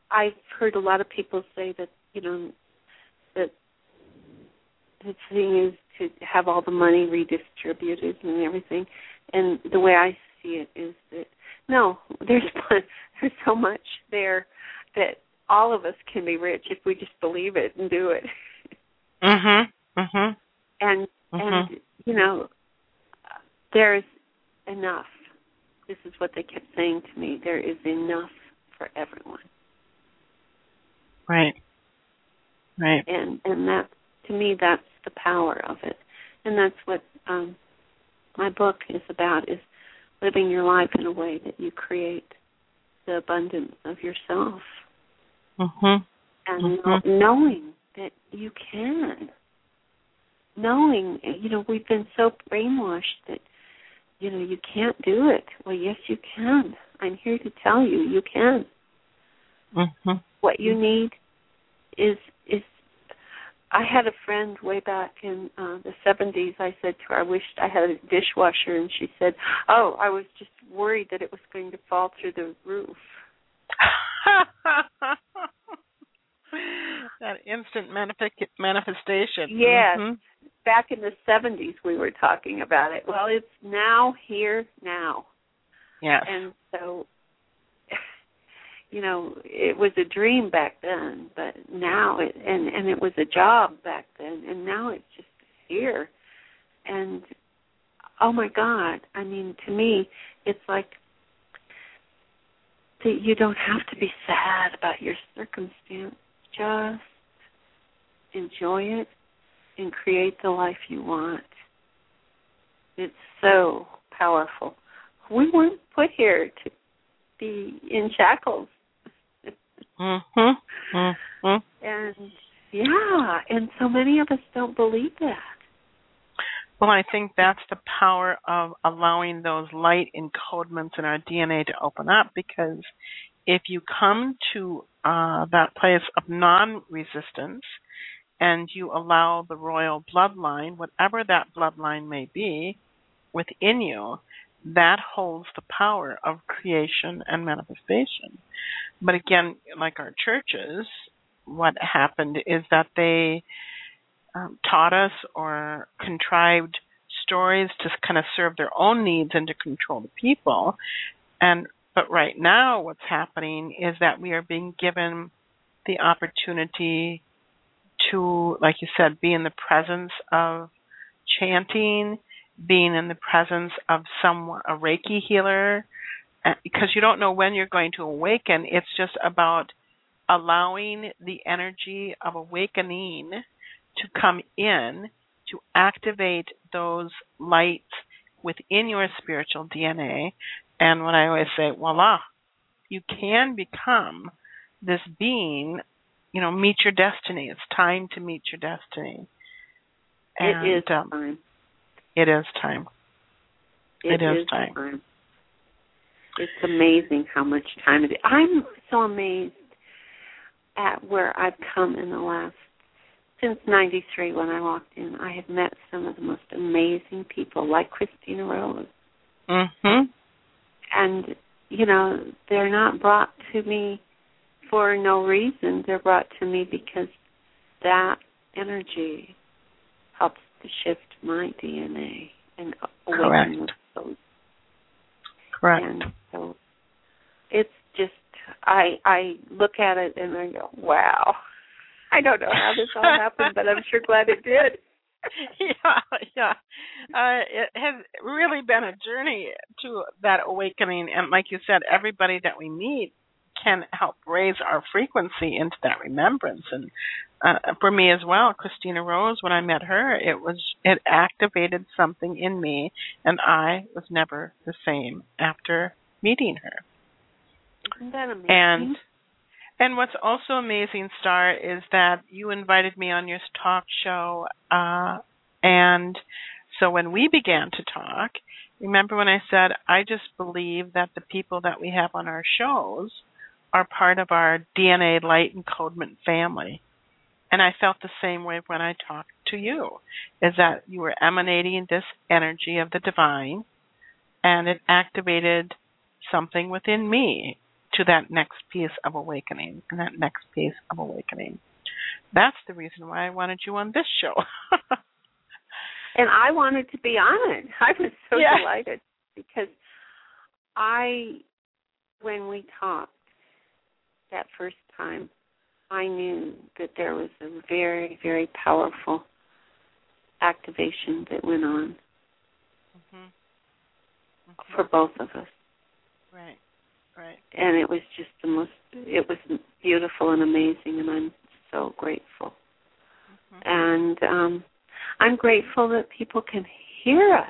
I've heard a lot of people say that, you know, that the thing is to have all the money redistributed and everything. And the way I see it is that no, there's there's so much there that all of us can be rich if we just believe it and do it. Mhm. Mhm. And Mhm. and you know, there's enough. This is what they kept saying to me. There is enough for everyone. Right. Right. and and that to me that's the power of it and that's what um my book is about is living your life in a way that you create the abundance of yourself Mhm. and Mhm. knowing that you can knowing you know we've been so brainwashed that you know you can't do it well yes you can i'm here to tell you you can Mhm. what you need is is I had a friend way back in uh the 70s I said to her I wished I had a dishwasher and she said, "Oh, I was just worried that it was going to fall through the roof." that instant manifest- manifestation. Yes. Mhm. Back in the 70s we were talking about it. Well, it's now here now. Yes. And so you know, it was a dream back then, but now it and and it was a job back then and now it's just here. And oh my god, I mean to me it's like that you don't have to be sad about your circumstance. Just enjoy it and create the life you want. It's so powerful. We weren't put here to be in shackles. Mhm. Mhm. And yeah, and so many of us don't believe that. Well, I think that's the power of allowing those light encodements in our DNA to open up because if you come to uh, that place of non resistance and you allow the royal bloodline, whatever that bloodline may be, within you, that holds the power of creation and manifestation. But again, like our churches, what happened is that they um, taught us or contrived stories to kind of serve their own needs and to control the people. And but right now, what's happening is that we are being given the opportunity to, like you said, be in the presence of chanting, being in the presence of someone, a Reiki healer, uh, because you don't know when you're going to awaken. It's just about allowing the energy of awakening to come in to activate those lights within your spiritual DNA. And what I always say, voila, you can become this being, you know, meet your destiny. It's time to meet your destiny. And, it is um, time. It is time. It, it is is time. time. It's amazing how much time it is. I'm so amazed at where I've come in the last since '93 when I walked in. I have met some of the most amazing people, like Christina Rose, Mhm. and you know they're not brought to me for no reason. They're brought to me because that energy helps to shift my DNA and awaken Correct. those Correct. and so it's just I I look at it and I go, wow. I don't know how this all happened, but I'm sure glad it did. yeah, yeah. Uh, it has really been a journey to that awakening, and like you said, everybody that we meet can help raise our frequency into that remembrance. And uh, for me as well, Christina Rose, when I met her, it was it activated something in me, and I was never the same after meeting her. Isn't that amazing? And and what's also amazing, Starr, is that you invited me on your talk show, uh, and so when we began to talk, remember when I said I just believe that the people that we have on our shows are part of our DNA light encodement family. And I felt the same way when I talked to you, is that you were emanating this energy of the divine and it activated something within me to that next piece of awakening and that next piece of awakening. That's the reason why I wanted you on this show. and I wanted to be on it. I was so Yeah. delighted because I, when we talked that first time, I knew that there was a very, very powerful activation that went on Mhm. for both of us. Right. Right. And it was just the most, it was beautiful and amazing, and I'm so grateful. And um I'm grateful that people can hear us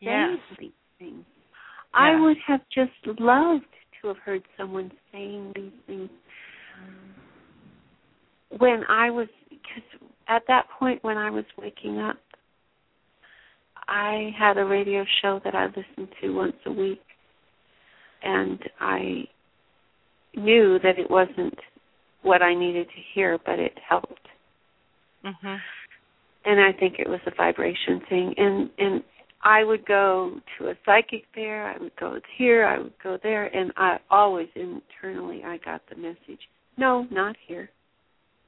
Yes. these things. I would have just loved to have heard someone saying these things when I was, because at that point when I was waking up, I had a radio show that I listened to once a week, and I knew that it wasn't what I needed to hear, but it helped Mhm. and I think it was a vibration thing. And and I would go to a psychic there, I would go here, I would go there, and I always internally I got the message: no, not here,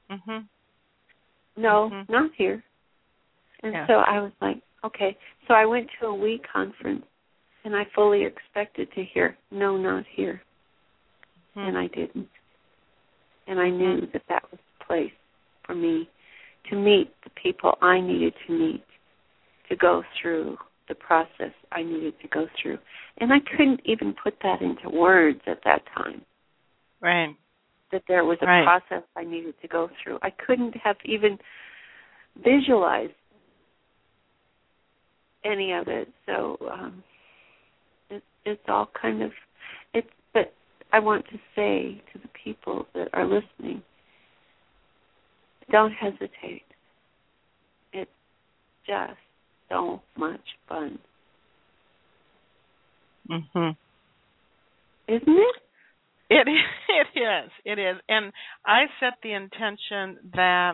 Mhm. no, Mhm. not here. And Yeah. so I was like, okay. So I went to a we conference, and I fully expected to hear no, not here, Mhm. and I didn't. And I knew that that was the place for me to meet the people I needed to meet, to go through the process I needed to go through. And I couldn't even put that into words at that time, Right. That there was a Right. process I needed to go through. I couldn't have even visualized any of it. So um it, it's all kind of it's but I want to say to the people that are listening, don't hesitate. It's just so much fun, Mhm. isn't it? It it is. It is. And I set the intention that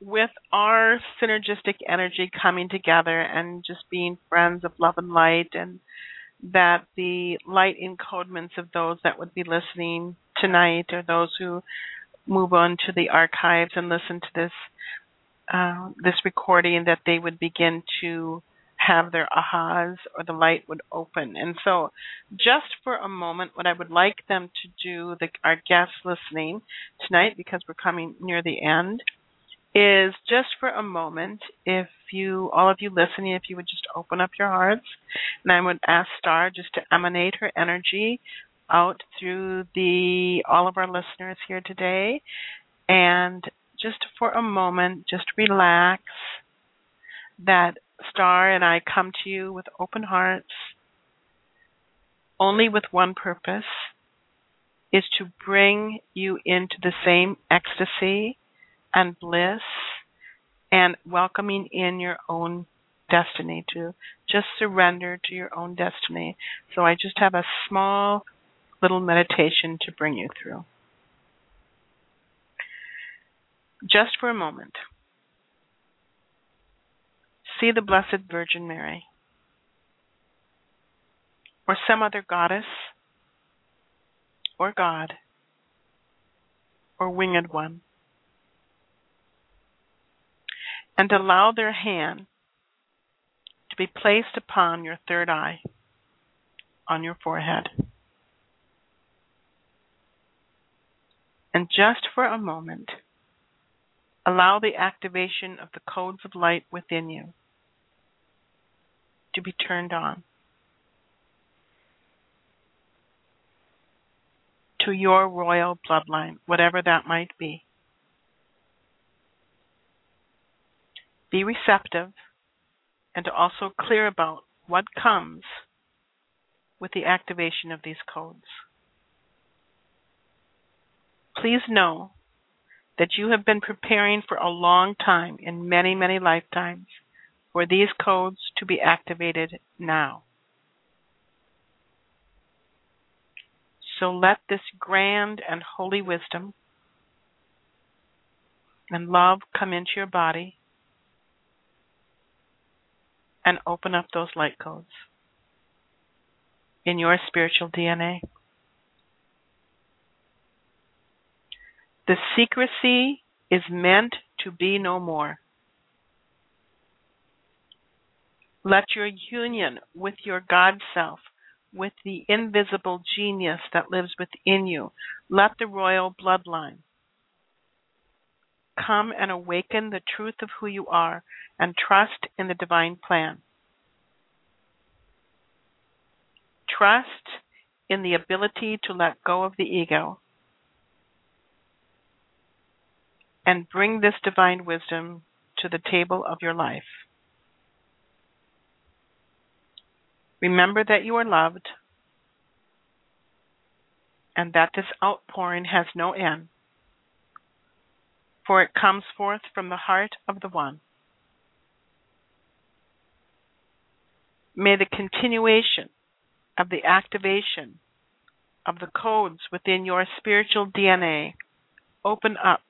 with our synergistic energy coming together and just being friends of love and light and that the light encodements of those that would be listening tonight or those who move on to the archives and listen to this uh, this recording that they would begin to have their ahas or the light would open. And so, just for a moment, what I would like them to do, the, our guests listening tonight, because we're coming near the end, is just for a moment, if you, all of you listening, if you would just open up your hearts, and I would ask Starr just to emanate her energy out through the all of our listeners here today, and just for a moment, just relax. That Starr and I come to you with open hearts, only with one purpose is to bring you into the same ecstasy and bliss and welcoming in your own destiny to just surrender to your own destiny. So I just have a small little meditation to bring you through. Just for a moment see the Blessed Virgin Mary or some other goddess or god or winged one and allow their hand to be placed upon your third eye on your forehead. And just for a moment, allow the activation of the codes of light within you to be turned on. To your royal bloodline, whatever that might be. Be receptive and also clear about what comes with the activation of these codes. Please know that you have been preparing for a long time in many, many lifetimes for these codes to be activated now. So let this grand and holy wisdom and love come into your body and open up those light codes in your spiritual DNA. The secrecy is meant to be no more. Let your union with your God self, with the invisible genius that lives within you, let the royal bloodline come and awaken the truth of who you are and trust in the divine plan. Trust in the ability to let go of the ego and bring this divine wisdom to the table of your life. Remember that you are loved and that this outpouring has no end, for it comes forth from the heart of the One. May the continuation of the activation of the codes within your spiritual DNA open up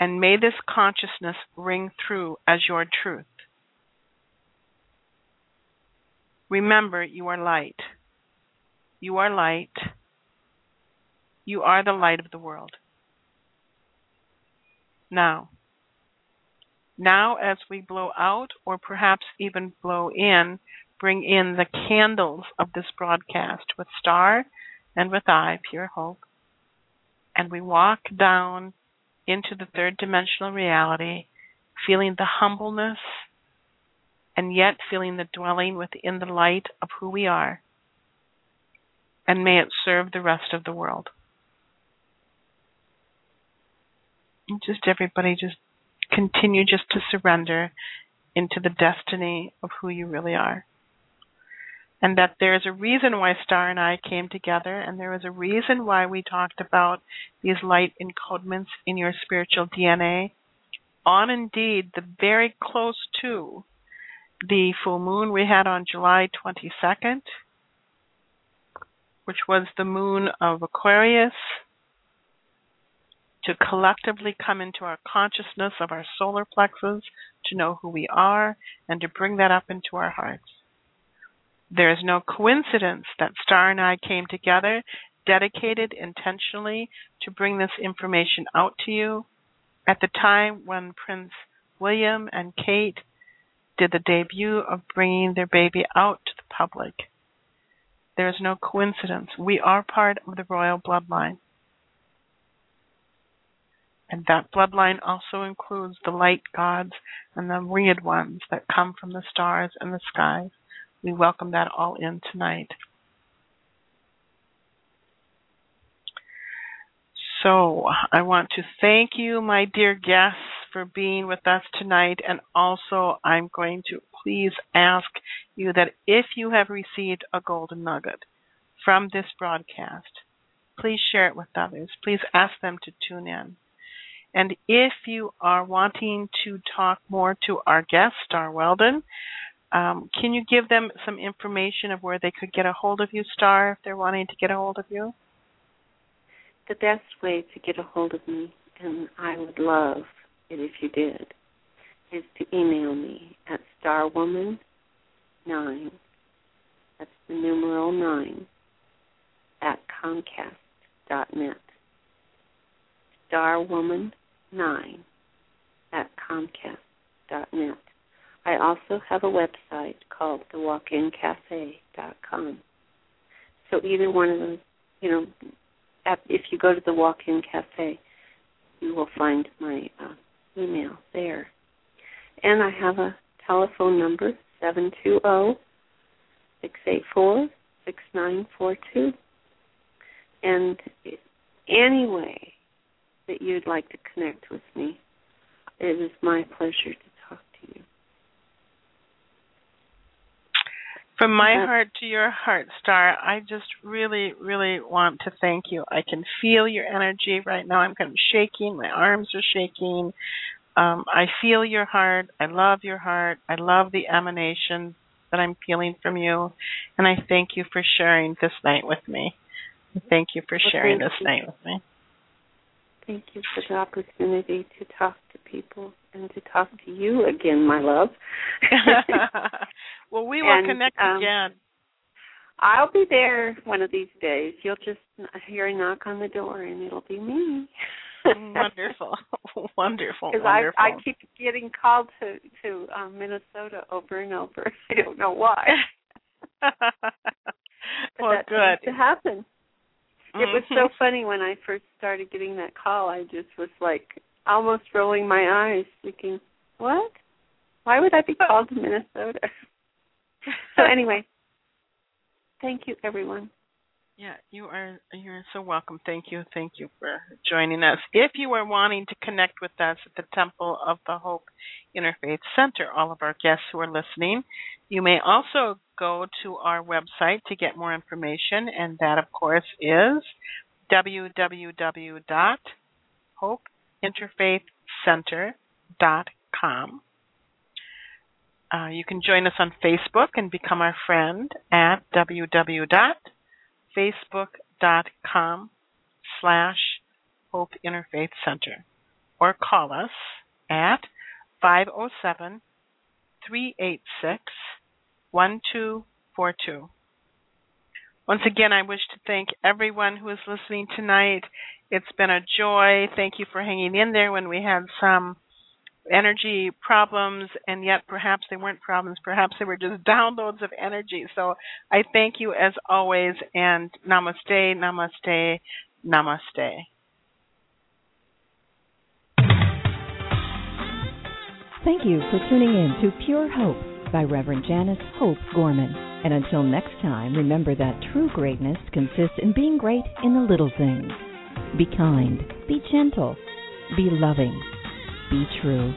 and may this consciousness ring through as your truth. Remember, you are light. You are light. You are the light of the world. Now, now as we blow out or perhaps even blow in, bring in the candles of this broadcast with Starr and with I, pure hope. And we walk down into the third dimensional reality, feeling the humbleness and yet feeling the dwelling within the light of who we are. And may it serve the rest of the world. Just everybody just continue just to surrender into the destiny of who you really are and that there's a reason why Starr and I came together, and there was a reason why we talked about these light encodements in your spiritual DNA, on indeed the very close to the full moon we had on July 22nd, which was the moon of Aquarius, to collectively come into our consciousness of our solar plexus, to know who we are, and to bring that up into our hearts. There is no coincidence that Starr and I came together, dedicated intentionally to bring this information out to you at the time when Prince William and Kate did the debut of bringing their baby out to the public. There is no coincidence. We are part of the royal bloodline. And that bloodline also includes the light gods and the myriad ones that come from the stars and the skies. We welcome that all in tonight. So, I want to thank you, my dear guests, for being with us tonight. And also, I'm going to please ask you that if you have received a golden nugget from this broadcast, please share it with others. Please ask them to tune in. And if you are wanting to talk more to our guest, Starr Weldon, um, can you give them some information of where they could get a hold of you, Starr, if they're wanting to get a hold of you? The best way to get a hold of me, and I would love it if you did, is to email me at starwoman9, that's the numeral 9, at comcast.net. Starwoman9 at comcast.net. I also have a website called thewalkincafe.com. So either one of those, you know, if you go to the walk-in cafe, you will find my uh, email there. And I have a telephone number, 720 684 6942. And any way that you'd like to connect with me, it is my pleasure to you. From my heart to your heart, Starr, I just really, really want to thank you. I can feel your energy right now. I'm kind of shaking. My arms are shaking. Um, I feel your heart. I love your heart. I love the emanation that I'm feeling from you. And I thank you for sharing this night with me. Thank you for sharing well, this you. night with me. Thank you for the opportunity to talk to people and to talk to you again, my love. well, we will and, connect um, again. I'll be there one of these days. You'll just hear a knock on the door, and it'll be me. wonderful, wonderful, Because I I keep getting called to to um, Minnesota over and over. I don't know why. well, that good to happen. It was so mm-hmm. funny when I first started getting that call. I just was like almost rolling my eyes, thinking, "What? Why would I be called to Minnesota?" so anyway, thank you, everyone. Yeah, you are you're so welcome. Thank you. Thank you for joining us. If you are wanting to connect with us at the Temple of the Hope Interfaith Center, all of our guests who are listening, you may also go to our website to get more information, and that, of course, is www.hopeinterfaithcenter.com. Uh, you can join us on Facebook and become our friend at www.facebook.com slash Hope Interfaith Center or call us at 507 386 1242. Once again, I wish to thank everyone who is listening tonight. It's been a joy. Thank you for hanging in there when we had some energy problems, and yet perhaps they weren't problems. Perhaps they were just downloads of energy. So I thank you as always, and namaste, namaste, namaste. Thank you for tuning in to Pure Hope by Reverend Janice Hope Gorman. And until next time, remember that true greatness consists in being great in the little things. Be kind, be gentle, be loving, be true.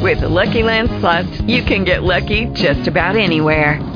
With the Lucky Land Slots, you can get lucky just about anywhere.